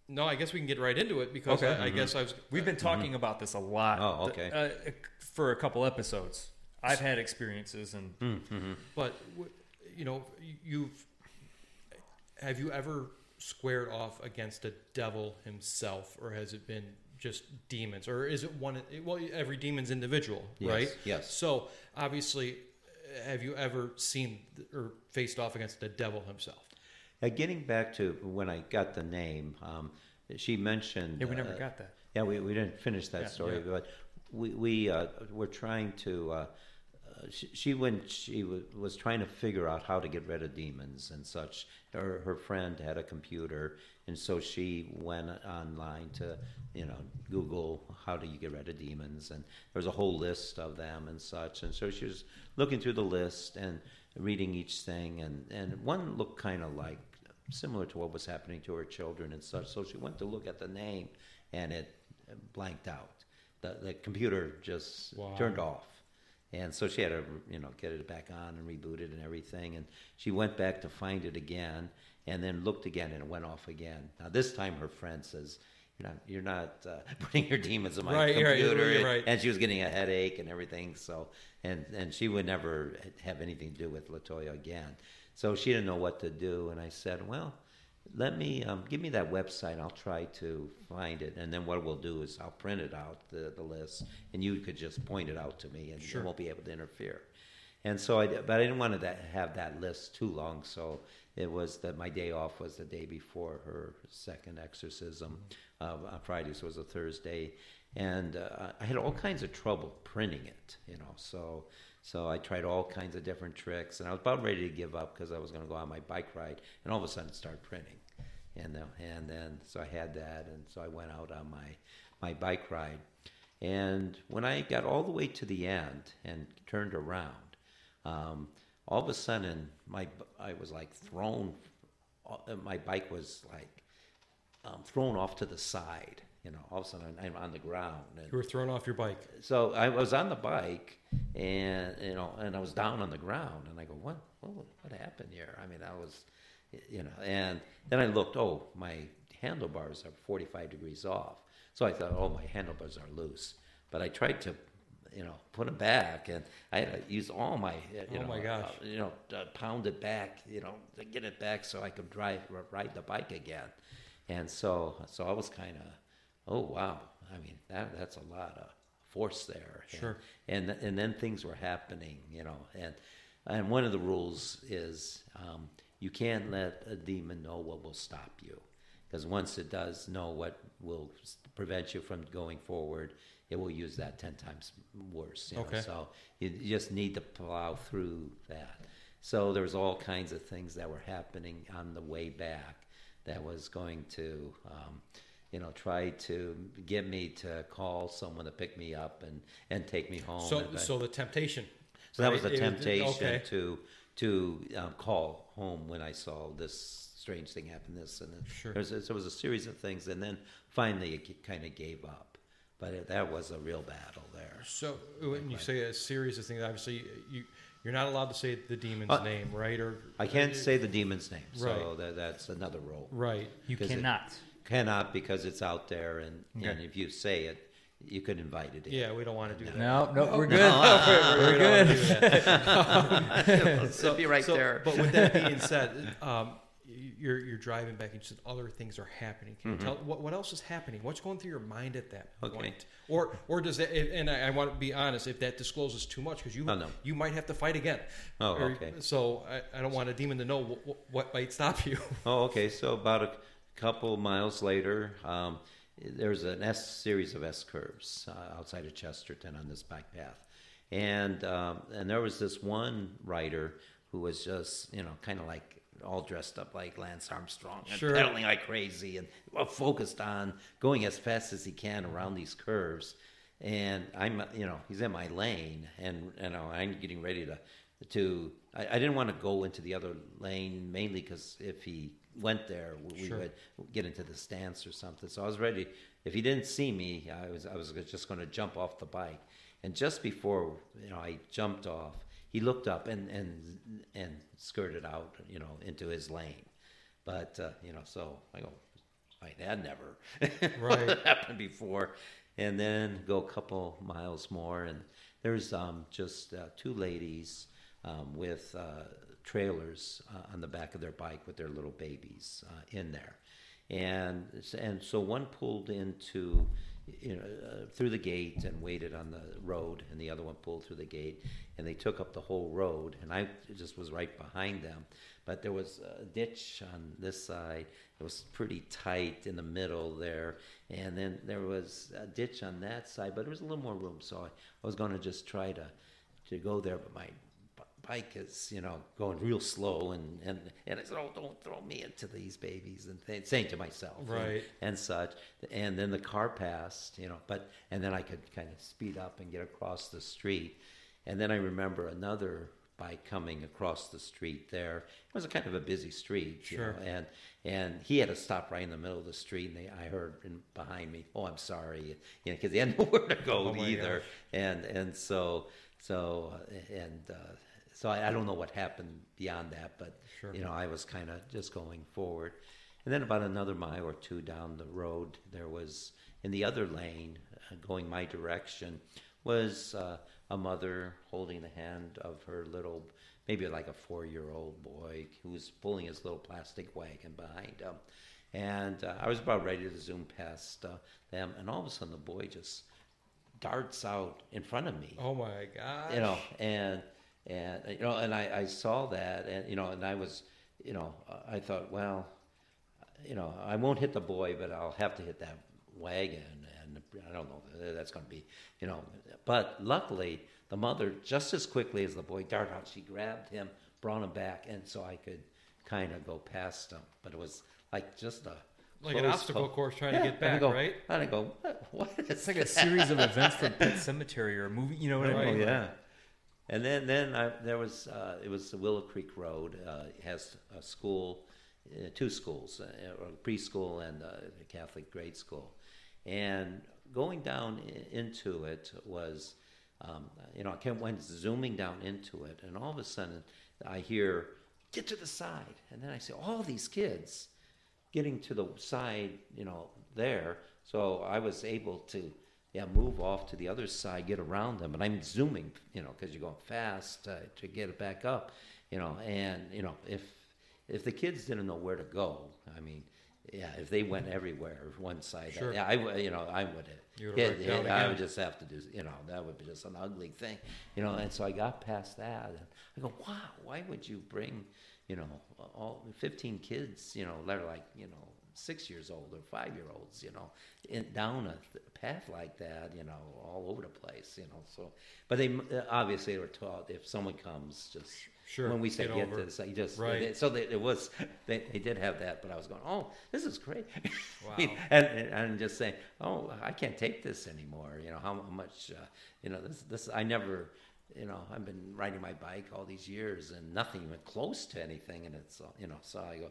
no, I guess we can get right into it because Okay. I, I guess I was. We've been talking about this a lot. Oh, okay. Uh, for a couple episodes, I've had experiences, and Hmm. But w- you know, you've have you ever squared off against a devil himself, or has it been just demons, or is it one? Well, every demon's individual, Yes, right? yes. So obviously, have you ever seen or faced off against the devil himself? Uh, getting back to when I got the name, um, she mentioned. yeah, we never uh, got that. Yeah, we, we didn't finish that Yeah, story, yeah. but we we uh, were trying to. She, she when she was, was trying to figure out how to get rid of demons and such. Her her friend had a computer, and so she went online to you know Google how do you get rid of demons, and there was a whole list of them and such. And so she was looking through the list and reading each thing, and and one looked kind of like similar to what was happening to her children and such. So she went to look at the name, and it blanked out. The, the computer just Wow. turned off. And so she had to, you know, get it back on and reboot it and everything. And she went back to find it again, and then looked again, and it went off again. Now this time, her friend says, "You're not, you're not uh, putting your demons in my Right, right, computer." you're right. And she was getting a headache and everything. So, and and she would never have anything to do with Latoya again. So she didn't know what to do. And I said, "Well, let me um, give me that website. I'll try to find it, and then what we'll do is I'll print it out the, the list, and you could just point it out to me, and Sure. you won't be able to interfere. And so I, but I didn't want to have that list too long, so it was that my day off was the day before her second exorcism uh, on Friday, so it was a Thursday, and uh, I had all kinds of trouble printing it, you know, so. So I tried all kinds of different tricks, and I was about ready to give up because I was going to go on my bike ride, and all of a sudden it started printing, and uh, and then so I had that, and so I went out on my my bike ride, and when I got all the way to the end and turned around, um, all of a sudden my I was like thrown, uh, my bike was like um, thrown off to the side, you know. All of a sudden I'm on the ground, and You were thrown off your bike. so I was on the bike, and you know, and I was down on the ground, and I go, "What? What, what happened here?" I mean, I was, you know, and then I looked. Oh, my handlebars are forty-five degrees off. So I thought, "Oh, my handlebars are loose." But I tried to, you know, put them back, and I had to use all my, you Oh know, my gosh. uh, you know, uh, pound it back, you know, to get it back so I could drive ride the bike again. And so, so I was kind of, oh wow. I mean, that that's a lot of force there. And- Sure. And and then things were happening, you know. And and one of the rules is um, you can't let a demon know what will stop you, because once it does know what will prevent you from going forward, it will use that ten times worse. You know? Okay. So you you just need to plow through that. So there was all kinds of things that were happening on the way back that was going to, um, you know, tried to get me to call someone to pick me up and, and take me home. So, And I- so the temptation. so that was right? a It temptation okay. to to um, call home when I saw this strange thing happen. This and then Sure. there, was, there was a series of things, and then finally it kind of gave up. But it, that was a real battle there. So when you say a series of things, obviously you you're not allowed to say the demon's Uh, name, right? Or I can't say the demon's name, so Right. that, that's another rule. right. You 'Cause it- cannot. Cannot because it's out there, and, and if you say it, you could invite it in. Yeah, we don't want to do that. No, no, we're good. We're good. so be right so- there. But with that being said, um, you're you're driving back. and You said other things are happening. Can you tell what what else is happening? What's going through your mind at that Mm-hmm. Okay. point? Or or does that? And I, I want to be honest. If that discloses too much, because you Oh, no. you might have to fight again. Oh, Or- okay. So I, I don't want a demon to know what, what might stop you. Oh, okay. So about a couple miles later, um, there's an S series of S curves uh, outside of Chesterton on this bike path, and um, and there was this one rider who was just you know kind of like all dressed up like Lance Armstrong and Sure. pedaling like crazy and focused on going as fast as he can around these curves. And I'm, you know, he's in my lane, and you know, I'm getting ready to, to. I, I didn't want to go into the other lane mainly because if he went there, we Sure. would get into the stance or something. So I was ready. If he didn't see me, I was, I was just going to jump off the bike. And just before, you know, I jumped off, he looked up and and and skirted out, you know, into his lane. But uh, you know, so I go, my dad never Right. happened before. And then go a couple miles more, and there's um, just uh, two ladies um, with uh, trailers uh, on the back of their bike with their little babies uh, in there, and and so one pulled into you know uh, through the gate and waited on the road, and the other one pulled through the gate, and they took up the whole road, and I just was right behind them, but there was a ditch on this side. It was pretty tight in the middle there, and then there was a ditch on that side, but there was a little more room, so I, I was going to just try to to go there, but my bike is you know going real slow, and and and I said, oh, don't throw me into these babies, and th- saying to myself, Right. and such. And then the car passed, you know, but and then I could kind of speed up and get across the street. And then I remember another bike coming across the street there. It was a kind of a busy street, you Sure. know, and and he had to stop right in the middle of the street. And they, I heard in, behind me, "Oh, I'm sorry," you know, because he had nowhere to go Oh, either. gosh. And and so so uh, and uh, so I, I don't know what happened beyond that, but Sure. you know, I was kind of just going forward. And then about another mile or two down the road, there was in the other lane, uh, going my direction, was uh, a mother holding the hand of her little, maybe like a four-year-old boy who was pulling his little plastic wagon behind him. And uh, I was about ready to zoom past uh, them, and all of a sudden the boy just darts out in front of me Oh my god! you know, and and you know, and I, I saw that, and you know, and I was, you know, I thought, well, you know, I won't hit the boy, but I'll have to hit that wagon, and I don't know, that's going to be, you know, but luckily the mother, just as quickly as the boy darted out, she grabbed him, brought him back, and so I could kind of go past him, but it was like just a Like an obstacle call. course trying to get and I back, go- right? And I go, what, what is It's like a series of events from Pet Sematary or a movie. You know what I Right. Oh mean? yeah, and then then I, there was uh, it was the Willow Creek Road. Uh, has a school, uh, two schools, uh, a preschool and uh, a Catholic grade school, and going down into it was, um, you know, I kept went zooming down into it, and all of a sudden I hear get to the side, and then I see all these kids getting to the side, you know, there. So I was able to, yeah, move off to the other side, get around them, and I'm zooming, you know, because you're going fast uh, to get it back up, you know, and you know, if if the kids didn't know where to go, I mean, yeah, if they went everywhere, one side, Sure. yeah, I, would- you know, I would have, hit- hit- I would just have to do, you know, that would be just an ugly thing, you know, and so I got past that, and I go, wow, why would you bring, you know, all 15 kids, you know, they're like, you know, six years old or five year olds, you know, in, down a th- path like that, you know, all over the place, you know. So, but they uh, obviously were taught if someone comes, just Sure, when we say get get, this, you just Right. they- so they, it was they, they did have that, but I was going, oh, this is great, Wow. and, and and just saying, oh, I can't take this anymore. You know how much, uh, you know this this I never. You know, I've been riding my bike all these years and nothing even close to anything, and it's you know. So I go,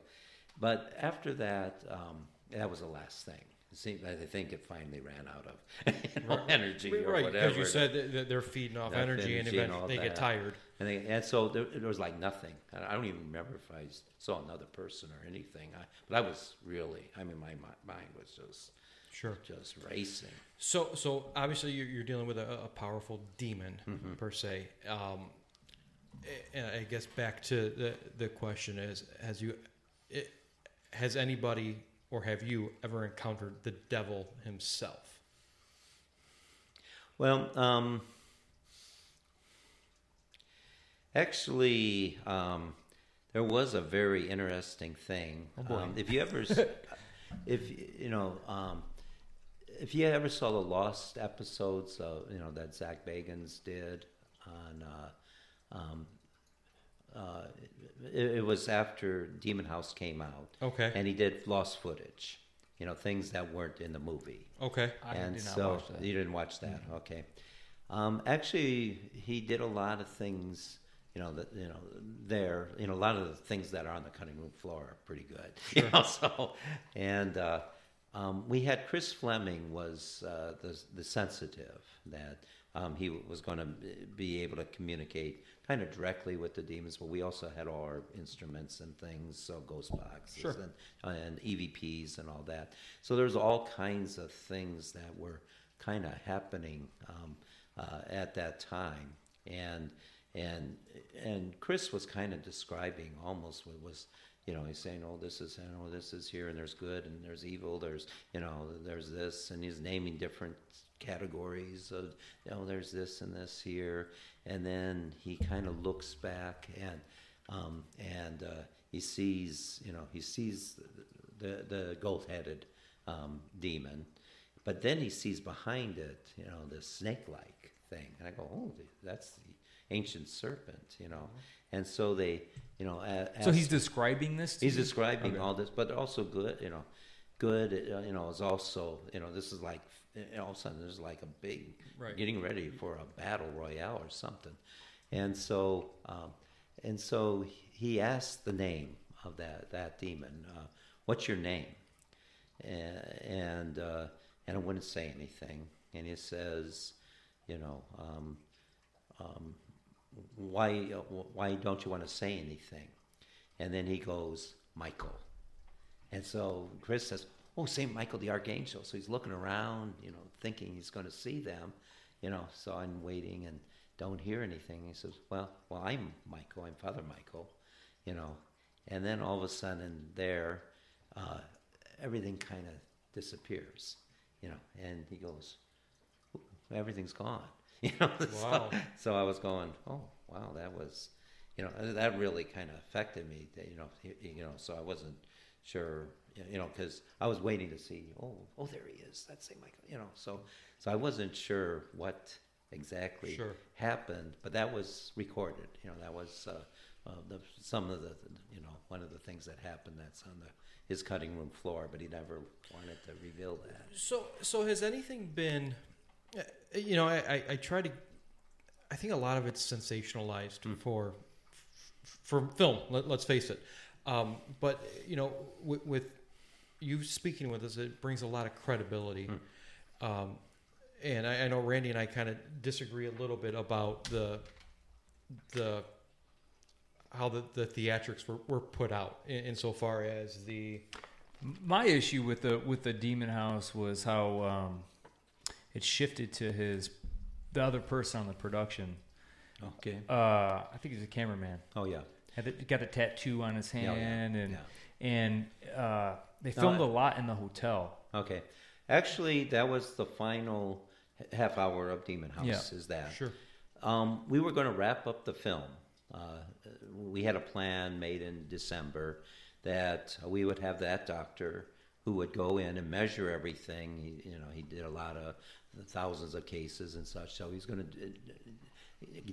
but after that, um, that was the last thing. It seemed, I think it finally ran out of you know, energy or right, whatever. because you said that- they're feeding off Enough energy, and eventually all they get tired. And, they, and so there, there was like nothing. I don't even remember if I saw another person or anything. I, but I was really, I mean, my mi- mind was just Sure. just racing. So, so obviously you're, you're dealing with a, a powerful demon Mm-hmm. per se. Um, and I guess back to the the question is: Has you, it, has anybody or have you ever encountered the devil himself? Well, um, actually, um, there was a very interesting thing. Oh. Um, if you ever, if you know, um, if you ever saw the Lost episodes, of, you know that Zak Bagans did on. Uh, um, uh, it, it was after Demon House came out, Okay. and he did lost footage. You know, things that weren't in the movie Okay. I and did not so watch that. you didn't watch that, okay? Um, actually, he did a lot of things. You know that you know there. You know a lot of the things that are on the cutting room floor are pretty good. You know, so and uh, um, we had Chris Fleming was uh, the the sensitive that um, he was going to be able to communicate kind of directly with the demons, but we also had all our instruments and things, so ghost boxes Sure. and and EVPs and all that. So there's all kinds of things that were kind of happening um, uh, at that time, and and and Chris was kind of describing almost what was. You know, he's saying, "Oh, this is, know, this is here, and there's good, and there's evil. There's, you know, there's this," and he's naming different categories of, you know, there's this and this here, and then he kind of looks back and um, and uh, he sees, you know, he sees the the, the goat-headed um, demon, but then he sees behind it, you know, this snake-like thing, and I go, oh, that's the ancient serpent, you know, and so they, you know, So he's describing this. To He's describing Okay. all this, but also good, you know, good, uh, you know, is also, you know, this is like, know, all of a sudden there's like a big, Right. getting ready for a battle royale or something. And so, um, and so he asked the name of that, that demon, uh, what's your name? And, uh, and I wouldn't say anything. And he says, you know, um, um, why, why don't you want to say anything? And then he goes, Michael. And so Chris says, Oh, St. Michael the Archangel. So he's looking around, you know, thinking he's going to see them, you know. So I'm waiting and don't hear anything. He says, Well, well, I'm Michael. I'm Father Michael, you know. And then all of a sudden, there, uh, everything kind of disappears, you know. And he goes, Everything's gone, you know. So- Wow. so I was going, oh wow, that was, you know, that really kind of affected me. that, You know, you know, so I wasn't sure, you know, because I was waiting to see, oh, oh, there he is. That's Saint Michael, you know. So, so I wasn't sure what exactly Sure. happened, but that was recorded. You know, that was uh, uh, the, some of the, you know, one of the things that happened. That's on the his cutting room floor, but he never wanted to reveal that. So, so has anything been? uh, You know, I, I, I try to. I think a lot of it's sensationalized for for film. Let, let's face it. Um, but you know, with, with you speaking with us, it brings a lot of credibility. Um, and I, I know Randy and I kind of disagree a little bit about the the how the, the theatrics were, were put out in, insofar as the My issue with the with the Demon House was how um, it shifted to his the other person on the production. Okay. Uh, I think he's a cameraman. Oh yeah. Had the, got a tattoo on his Yeah, yeah, hand, and yeah. and uh, they No, filmed I- a lot in the hotel. Okay. Actually, that was the final half hour of Demon House. Yeah. Is that? sure Um, we were going to wrap up the film. Uh, we had a plan made in December that we would have that doctor who would go in and measure everything. He, you know, he did a lot of thousands of cases and such. So he's going to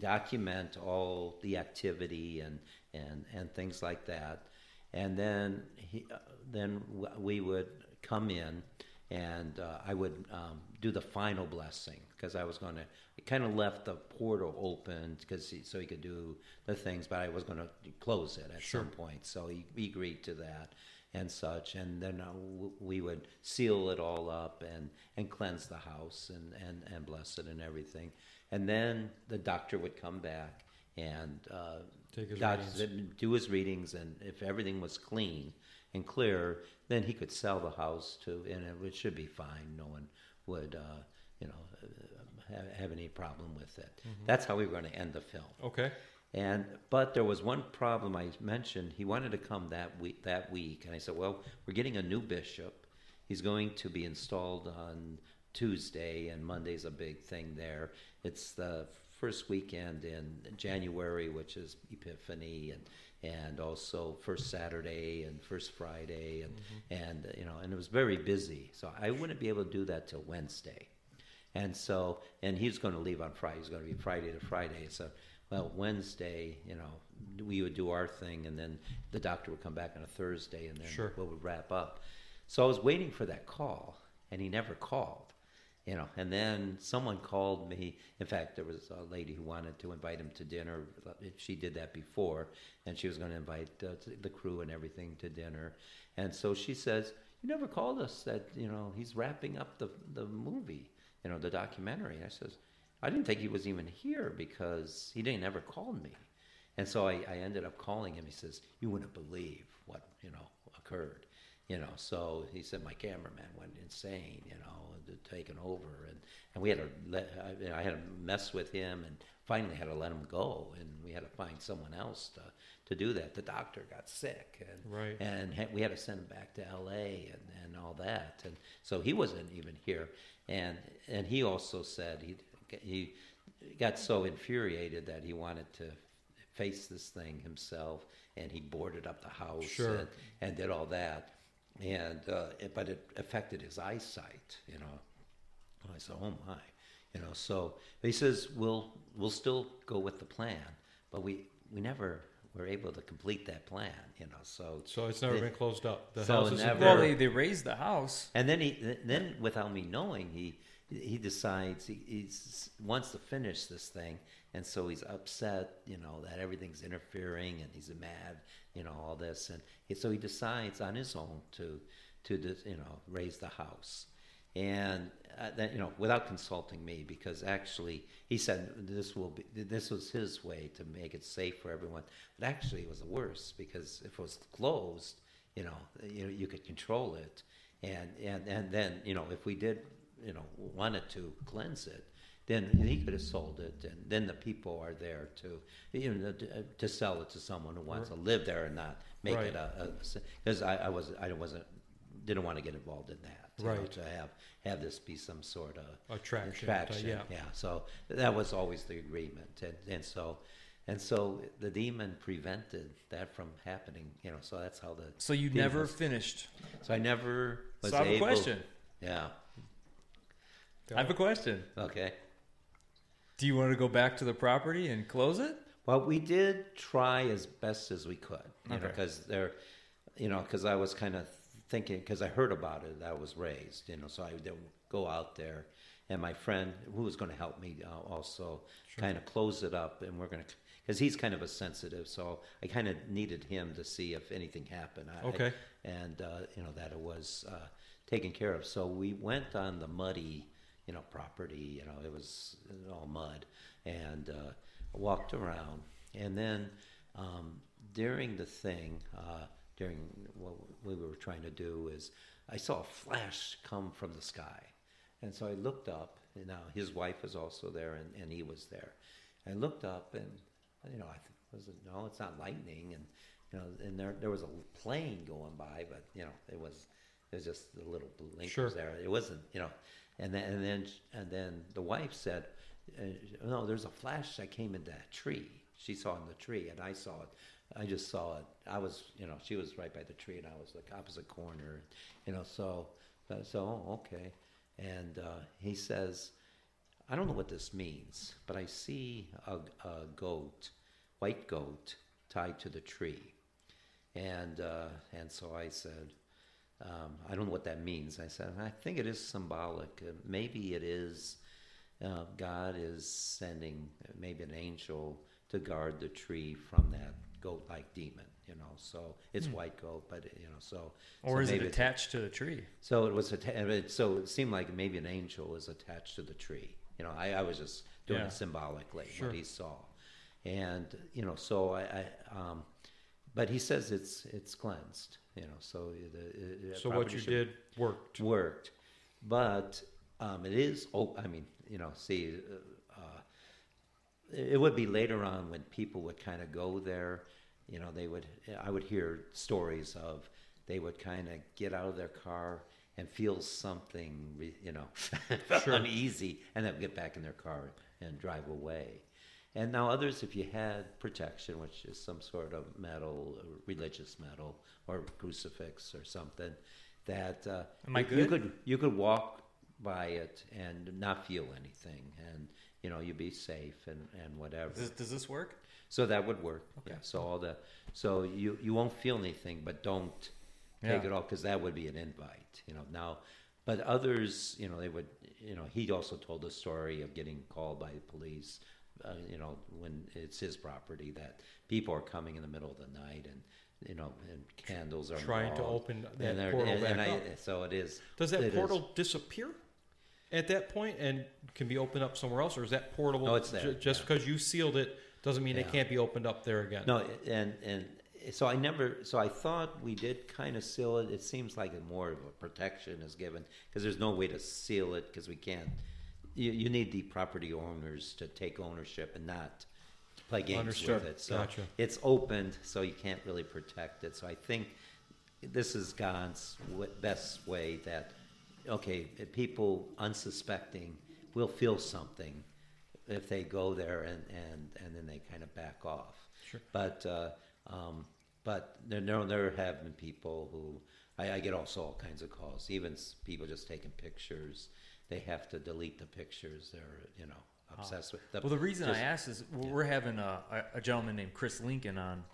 document all the activity and and and things like that. And then he, uh, then we would come in, and uh, I would um, do the final blessing because I was going to. It kind of left the portal open because so he could do the things, but I was going to close it at Sure. some point. So he, he agreed to that and such, and then uh, w- we would seal it all up and, and cleanse the house and, and, and bless it and everything. And then the doctor would come back and uh, Take his doc- readings. do his readings, and if everything was clean and clear, then he could sell the house to, and it, would- should be fine. No one would, uh, you know, uh, have, have any problem with it. Mm-hmm. That's how we were going to end the film. Okay. And but there was one problem I mentioned. He wanted to come that week. That week, and I said, "Well, we're getting a new bishop. He's going to be installed on Tuesday, and Monday's a big thing there. It's the first weekend in January, which is Epiphany, and and also first Saturday and first Friday, and mm-hmm. and you know, and it was very busy. So I wouldn't be able to do that till Wednesday." And so, and he's going to leave on Friday. He's going to be Friday to Friday. So, well, Wednesday, you know, we would do our thing, and then the doctor would come back on a Thursday, and then Sure. we would wrap up. So I was waiting for that call, and he never called, you know. And then someone called me. In fact, there was a lady who wanted to invite him to dinner. She did that before, and she was going to invite uh, the crew and everything to dinner. And so she says, "You never called us that you know he's wrapping up the the movie, you know, the documentary." I says, "I didn't think he was even here because he didn't ever call me." And so I, I ended up calling him. He says, "You wouldn't believe what you know occurred." You know, so he said my cameraman went insane. You know, taken over, and and we had to let I, you know, I had to mess with him, and finally had to let him go, and we had to find someone else to to do that. The doctor got sick, and Right. and ha- we had to send him back to L.A. and and all that, and so he wasn't even here, and and he also said he he got so infuriated that he wanted to face this thing himself, and he boarded up the house Sure. and, and did all that, and uh, it, but it affected his eyesight, you know. And I said, "Oh my," you know. So he says, "We'll we'll still go with the plan, but we we never were able to complete that plan, you know." So So it's never It- been closed up. The So house is never- Well, they, they razed the house. and then he, then without me knowing, he he decides he he's, wants to finish this thing, and so he's upset, you know, that everything's interfering, and he's mad, you know, all this, and he, so he decides on his own to to you know raze the house, and uh, that you know without consulting me, because actually he said this will be this was his way to make it safe for everyone, but actually it was the worst because if it was closed, you know, you you could control it, and and and then you know if we did you know wanted to cleanse it then he could have sold it and then the people are there to you know to, to sell it to someone who wants to live there and not make Right. it a because I, I was I wasn't didn't want to get involved in that you know, Right. to have have this be some sort of Attraction, uh, yeah. yeah so that was always the agreement and and so and so the demon prevented that from happening you know so that's how the So you never was- finished. so I never was So I have a question. yeah I have a question. okay Do you want to go back to the property and close it? Well, we did try as best as we could, you know, Okay. because there, you know, because I was kind of thinking, because I heard about it, I was raised, you know, so I would go out there, and my friend who was going to help me uh, also kind of close it up, and we're going to, because he's kind of a sensitive, so I kind of needed him to see if anything happened. I, Okay. and uh, you know that it was uh, taken care of. So we went on the muddy, you know, property. You know, it was all mud, and uh, walked around. And then um, during the thing, uh, during what we were trying to do, is I saw a flash come from the sky, and so I looked up. And now his wife was also there, and, and he was there. I looked up, and you know, I th- was it, no, it's not lightning, and you know, and there there was a plane going by, but you know, it was it was just the little blink Sure. there. It wasn't, you know, and then and then and then the wife said, uh, "No, there's a flash that came in that tree." She saw in the tree, and I saw it I just saw it. I was, you know, she was right by the tree, and I was like opposite corner, you know. So, so oh, okay. And uh, he says, I don't know what this means, but I see a, a goat, white goat, tied to the tree. And uh, and so I said, um, I don't know what that means. I said, I think it is symbolic. Uh, maybe it is. Uh, God is sending maybe an angel to guard the tree from that goat-like demon. You know, so it's white goat, but you know, so Or so is it attached to the tree? so it was atta- it, so it seemed like maybe an angel is attached to the tree. You know, I, I was just doing Yeah. it symbolically Sure. what he saw, and you know, so I, I um, but he says it's it's cleansed. You know, so the, So what you did worked. worked, but um, it is. Oh, I mean, you know, see, uh, uh, it would be later on when people would kind of go there. You know, they would. I would hear stories of they would kind of get out of their car and feel something, you know, uneasy, and then get back in their car and drive away. And now others, if you had protection, which is some sort of medal, religious medal, or crucifix or something, that uh, Am I you- you could you could walk by it and not feel anything, and you know you'd be safe and and whatever. Does, does this work? So that would work. Okay. Yeah. So all the so you you won't feel anything, but don't take Yeah. it off because that would be an invite. You know now, but others, you know, they would. You know, he also told the story of getting called by the police. Uh, you know, when it's his property, that people are coming in the middle of the night and. You know, and candles are Trying to involved. open And that they're- portal and- back and I- up. So it is. Does that it is. portal disappear at that point and can be opened up somewhere else, or is that portable? No, it's there, ju- just yeah. because you sealed it doesn't mean Yeah. it can't be opened up there again. No, and and so I never. So I thought we did kind of seal it. It seems like more of a protection is given because there's no way to seal it because we can't. You, you need the property owners to take ownership and not play games Understood. with it. So Gotcha. it's opened, so you can't really protect it. So I think this is God's w- best way that okay, people unsuspecting will feel something if they go there and and and then they kind of back off. Sure. But uh, um, but there there there have been people who I, I get also all kinds of calls. Even people just taking pictures. They have to delete the pictures. They're you know obsessed with. The, Well, the reason just- I asked is we're we're having a, a, a gentleman named Chris Lincoln on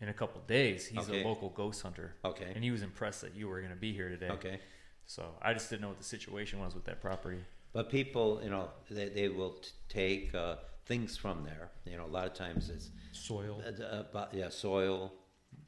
in a couple days. He's Okay. a local ghost hunter. Okay. And he was impressed that you were going to be here today. Okay. So I just didn't know what the situation was with that property. But people, you know, they, they will t- take uh, things from there. You know, a lot of times it's Soil. uh, uh, bo- yeah, soil,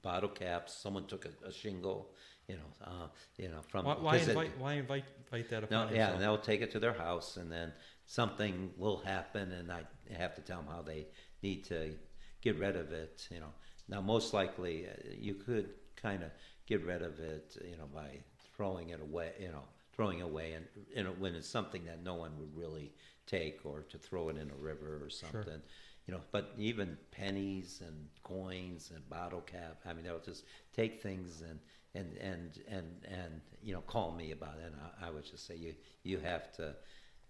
bottle caps. Someone took a, a shingle. You know, uh, you know from Why, why 'cause it- invite? Why invite? Invite that upon No, yeah, yourself? and they'll take it to their house, and then something will happen, and I have to tell them how they need to get rid of it. You know, now most likely uh, you could kind of get rid of it, you know, by throwing it away. You know, throwing away, and you know, when it's something that no one would really take, or to throw it in a river or something. You know, but even pennies and coins and bottle cap. I mean, they'll just take things and and and and and you know call me about it. And I, I would just say you you have to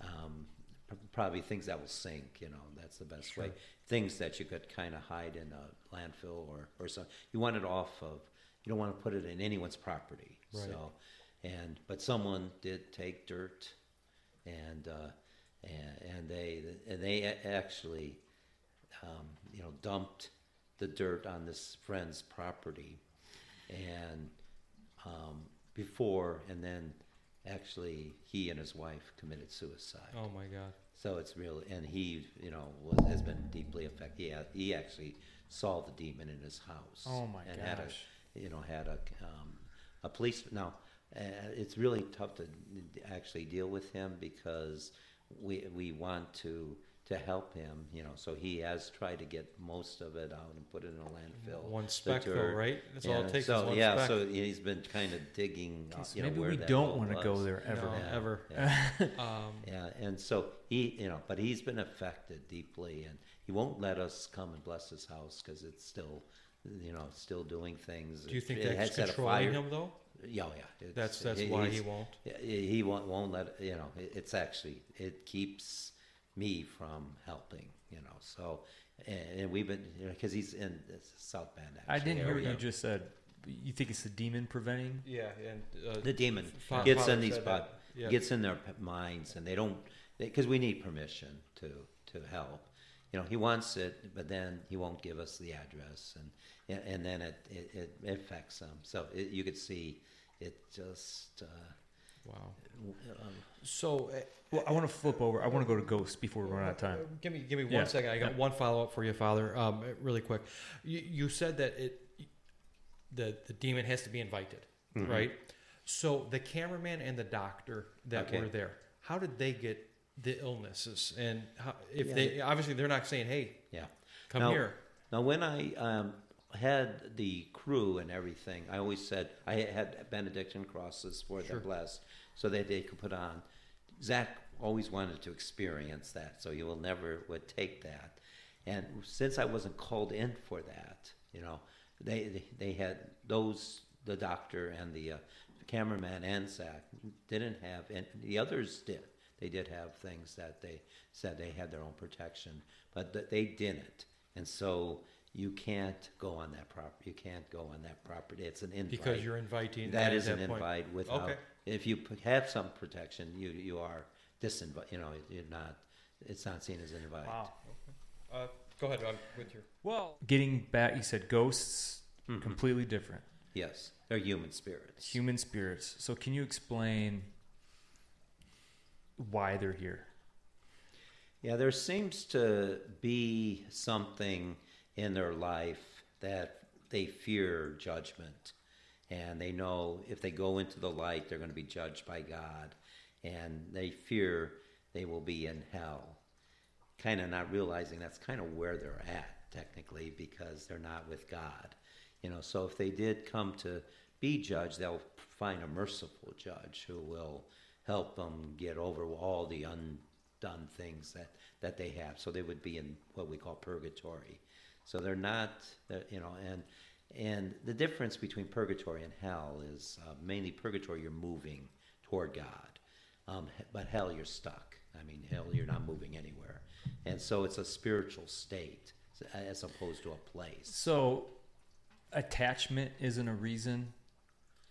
um, pr- probably things that will sink. You know, that's the best way. Things that you could kind of hide in a landfill or or something. You want it off of. You don't want to put it in anyone's property. Right. So, and but someone did take dirt, and uh, and and they and they actually um, you know, dumped the dirt on this friend's property, and um, before, and then actually he and his wife committed suicide. Oh my God. So it's real, and he, you know, was, has been deeply affected. He, had, he actually saw the demon in his house. Oh, my and Had gosh. a, you know, had a um, a police. Now, uh, it's really tough to actually deal with him because we we want to to help him. You know, so he has tried to get most of it out and put it in a landfill. One the speck, though, right? That's all it Yeah, takes So is one yeah, speck. so he's been kind of digging. uh, you know, maybe where we that don't want to go there ever. No, Yeah, ever. yeah. Um, Yeah, and so he, you know, but he's been affected deeply, and he won't let us come and bless his house because it's still, you know, still doing things. do you think It that's has set controlling him though? Yeah, oh, yeah. it's- That's that's he- why he won't. He won't won't let you know. it- It's actually it keeps me from helping. You know, so and, and we've been because he's in South Bend. I didn't hear what you just said. You think it's the demon preventing? Yeah, and uh, the demon Fa- gets Father in these said but. Yeah. gets in their minds and they don't because we need permission to to help you know he wants it but then he won't give us the address and and, and then it, it it affects them so it, you could see it just uh, wow. um, So, uh, Well, I want to flip over. I want to go to ghosts before we run out of time. Give me, give me one Yeah. second. I got Yeah. one follow up for you, Father. Um, really quick. You, you said that it, the the demon has to be invited, Mm-hmm. right? So the cameraman and the doctor that Okay. were there, how did they get the illnesses? And how, if Yeah. they obviously they're not saying, "Hey, yeah come Now- here." Now, when I um, had the crew and everything, I always said I had benediction crosses for Sure. the blessed so that they could put on. Zak always wanted to experience that, so he will never would take that. And since I wasn't called in for that, you know, they they, they had those the doctor and the uh, cameraman and Zak didn't have, and the others did. They did have things that they said they had their own protection, but th- they didn't. And so you can't go on that property. You can't go on that property. It's an invite. Because you're inviting. that at is an point. invite without. Okay. If you p- have some protection, you you are disinvite. You know, you're not. It's not seen as an invite. Uh, go ahead. I'm with you. Well, getting back, you said ghosts, Mhm. completely different. Yes, they're human spirits. Human spirits. So, can you explain why they're here? Yeah, there seems to be something in their life that they fear judgment. And they know if they go into the light, they're going to be judged by God. And they fear they will be in hell. Kind of not realizing that's kind of where they're at, technically, because they're not with God. You know, so if they did come to be judged, they'll find a merciful judge who will help them get over all the undone things that, that they have. So they would be in what we call purgatory. So they're not, they're, you know, and and the difference between purgatory and hell is uh, mainly purgatory, you're moving toward God, um, but hell, you're stuck. I mean, hell, you're not moving anywhere, and so it's a spiritual state as opposed to a place. So, attachment isn't a reason.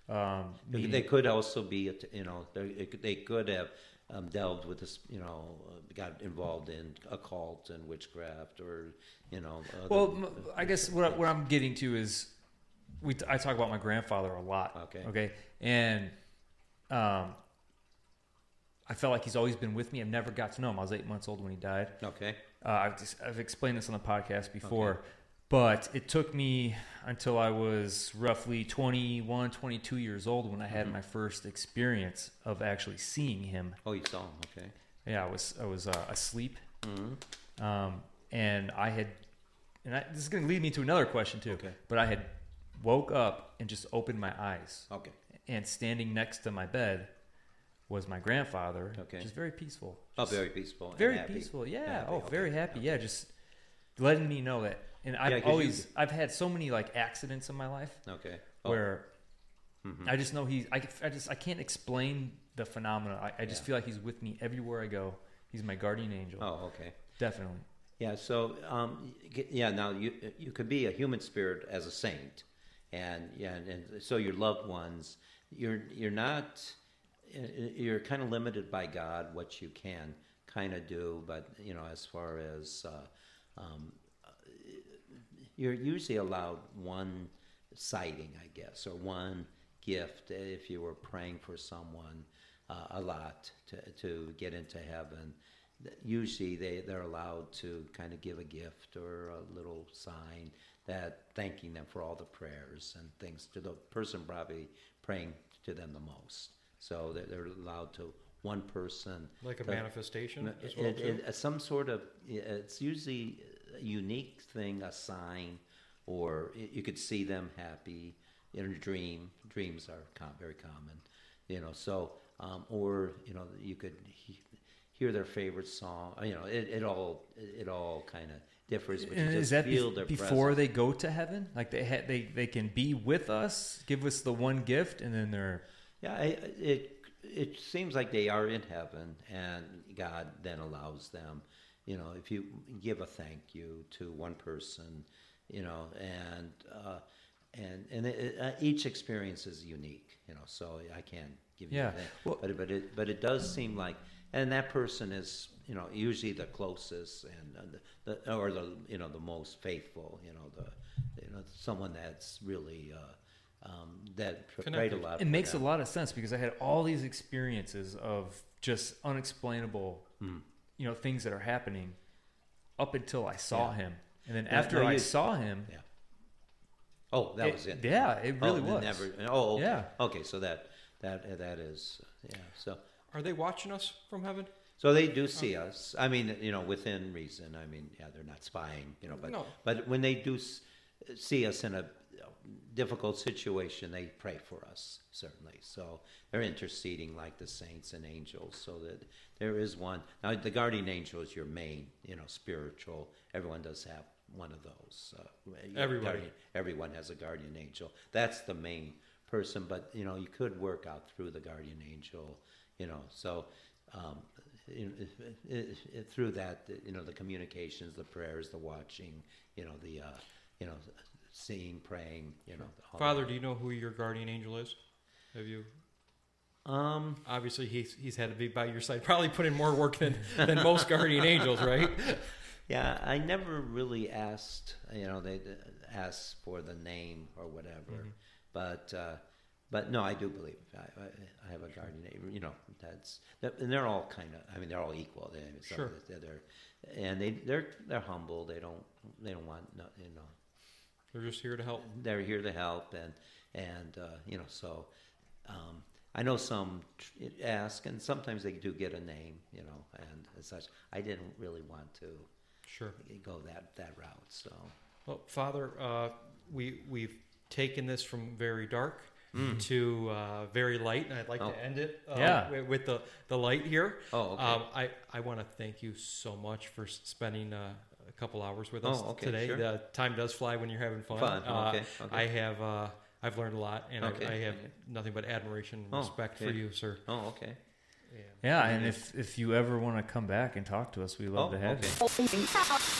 Um, They- meaning- They could also be, you know, they, it could- they could have um, delved with this, you know, uh, got involved in occult and witchcraft, or you know. other- well, I guess what, I- what I'm getting to is, we I talk about my grandfather a lot. Okay. Okay. And um, I felt like he's always been with me. I've never got to know him. I was eight months old when he died. Okay. Uh, I've, just, I've explained this on the podcast before, but it took me until I was roughly 21, 22 years old when I had my first experience of actually seeing him. Oh, you saw him. Okay. Yeah, I was I was uh, asleep, hmm um, and I had, and I, this is going to lead me to another question too. Okay. But I had woke up and just opened my eyes, Okay. and standing next to my bed was my grandfather. Okay. Just very peaceful. Oh, very peaceful. and very happy. peaceful yeah Happy, oh okay, very happy okay. yeah just letting me know that and i've Yeah, 'cause you- always i've had so many like accidents in my life Okay. Oh, where mhm. i just know he's I, I just i can't explain the phenomena i, I just Yeah. feel like he's with me everywhere i go he's my guardian angel Oh, okay. definitely Yeah. So, um, yeah. Now you you could be a human spirit as a saint, and yeah, and, and so your loved ones, you're you're not, you're kind of limited by God what you can kind of do, but you know as far as uh, um, you're usually allowed one sighting, I guess, or one gift if you were praying for someone uh, a lot to, to get into heaven. Usually they, they're allowed to kind of give a gift or a little sign that thanking them for all the prayers and things to the person probably praying to them the most. So they're, they're allowed to one person Like a to- manifestation as well, it- it- some sort of it's usually unique thing a sign or y- you could see them happy in a dream dreams are com- very common you know so um, or you know you could he- hear their favorite song you know it, it all it all kind of differs but you and just is that feel bef- their before presence. they go to heaven like they ha- they they can be with us give us the one gift and then they're Yeah, I, it it seems like they are in heaven, and God then allows them you know, if you give a thank you to one person, you know, and uh, and and it, uh, each experience is unique, you know. So I can't give you Yeah. that, Well- but but it but it does seem like, and that person is you know usually the closest and uh, the, the or the you know the most faithful, you know the you know someone that's really. Uh, um, that pr- prayed a lot. It makes a lot of sense because I had all these experiences of just unexplainable, Hmm. You know, things that are happening up until I saw Yeah. him, and then No, after no, I you- saw him, Yeah. Oh, that It- was it. yeah, it oh, really oh, was. Never. Oh, okay. Yeah. Okay, so that that that is yeah. So Are they watching us from heaven? so they do oh. see us. I mean, you know, within reason. I mean, yeah, they're not spying, you know, but No. but when they do see us in a you know, difficult situation, they pray for us certainly. So they're interceding like the saints and angels, so that there is one. Now, the guardian angel is your main, you know, spiritual. Everyone does have one of those. Uh, Everybody. everyone has a guardian angel. That's the main person, but you know, you could work out through the guardian angel, you know. So um, it, it, it, through that, you know, the communications, the prayers, the watching, you know, the uh, you know, seeing, praying, you know. Father, do you know who your guardian angel is? Have you? Um, Obviously, he's he's had to be by your side. Probably put in more work than than most guardian angels, right? yeah, I never really asked, you know, they uh, asked for the name or whatever, Mm-hmm. but. Uh, but no, I do believe I, I, have a guardian angel. You know, that's that, and they're all kind of. I mean, they're all equal. They, Sure. of the- They're, and they they're they're humble. They don't they don't want no, you know They're just here to help. they're here to help and and uh, you know so um, I know some tr- ask and sometimes they do get a name you know and as such I didn't really want to Sure. go that that route so Well, Father, uh, we we've taken this from very dark Mm. to uh, very light, and I'd like Oh. to end it uh, Yeah. wi- with the the light here. Oh, okay. Um, I I want to thank you so much for spending uh, a couple hours with us Oh, okay, today. sure. The time does fly when you're having fun. Fun, Uh, okay, okay. I have uh, I've learned a lot, and Okay, I, I have okay. nothing but admiration and Oh, respect for you, sir. oh okay yeah, and if if you ever want to come back and talk to us, we love oh to have okay you.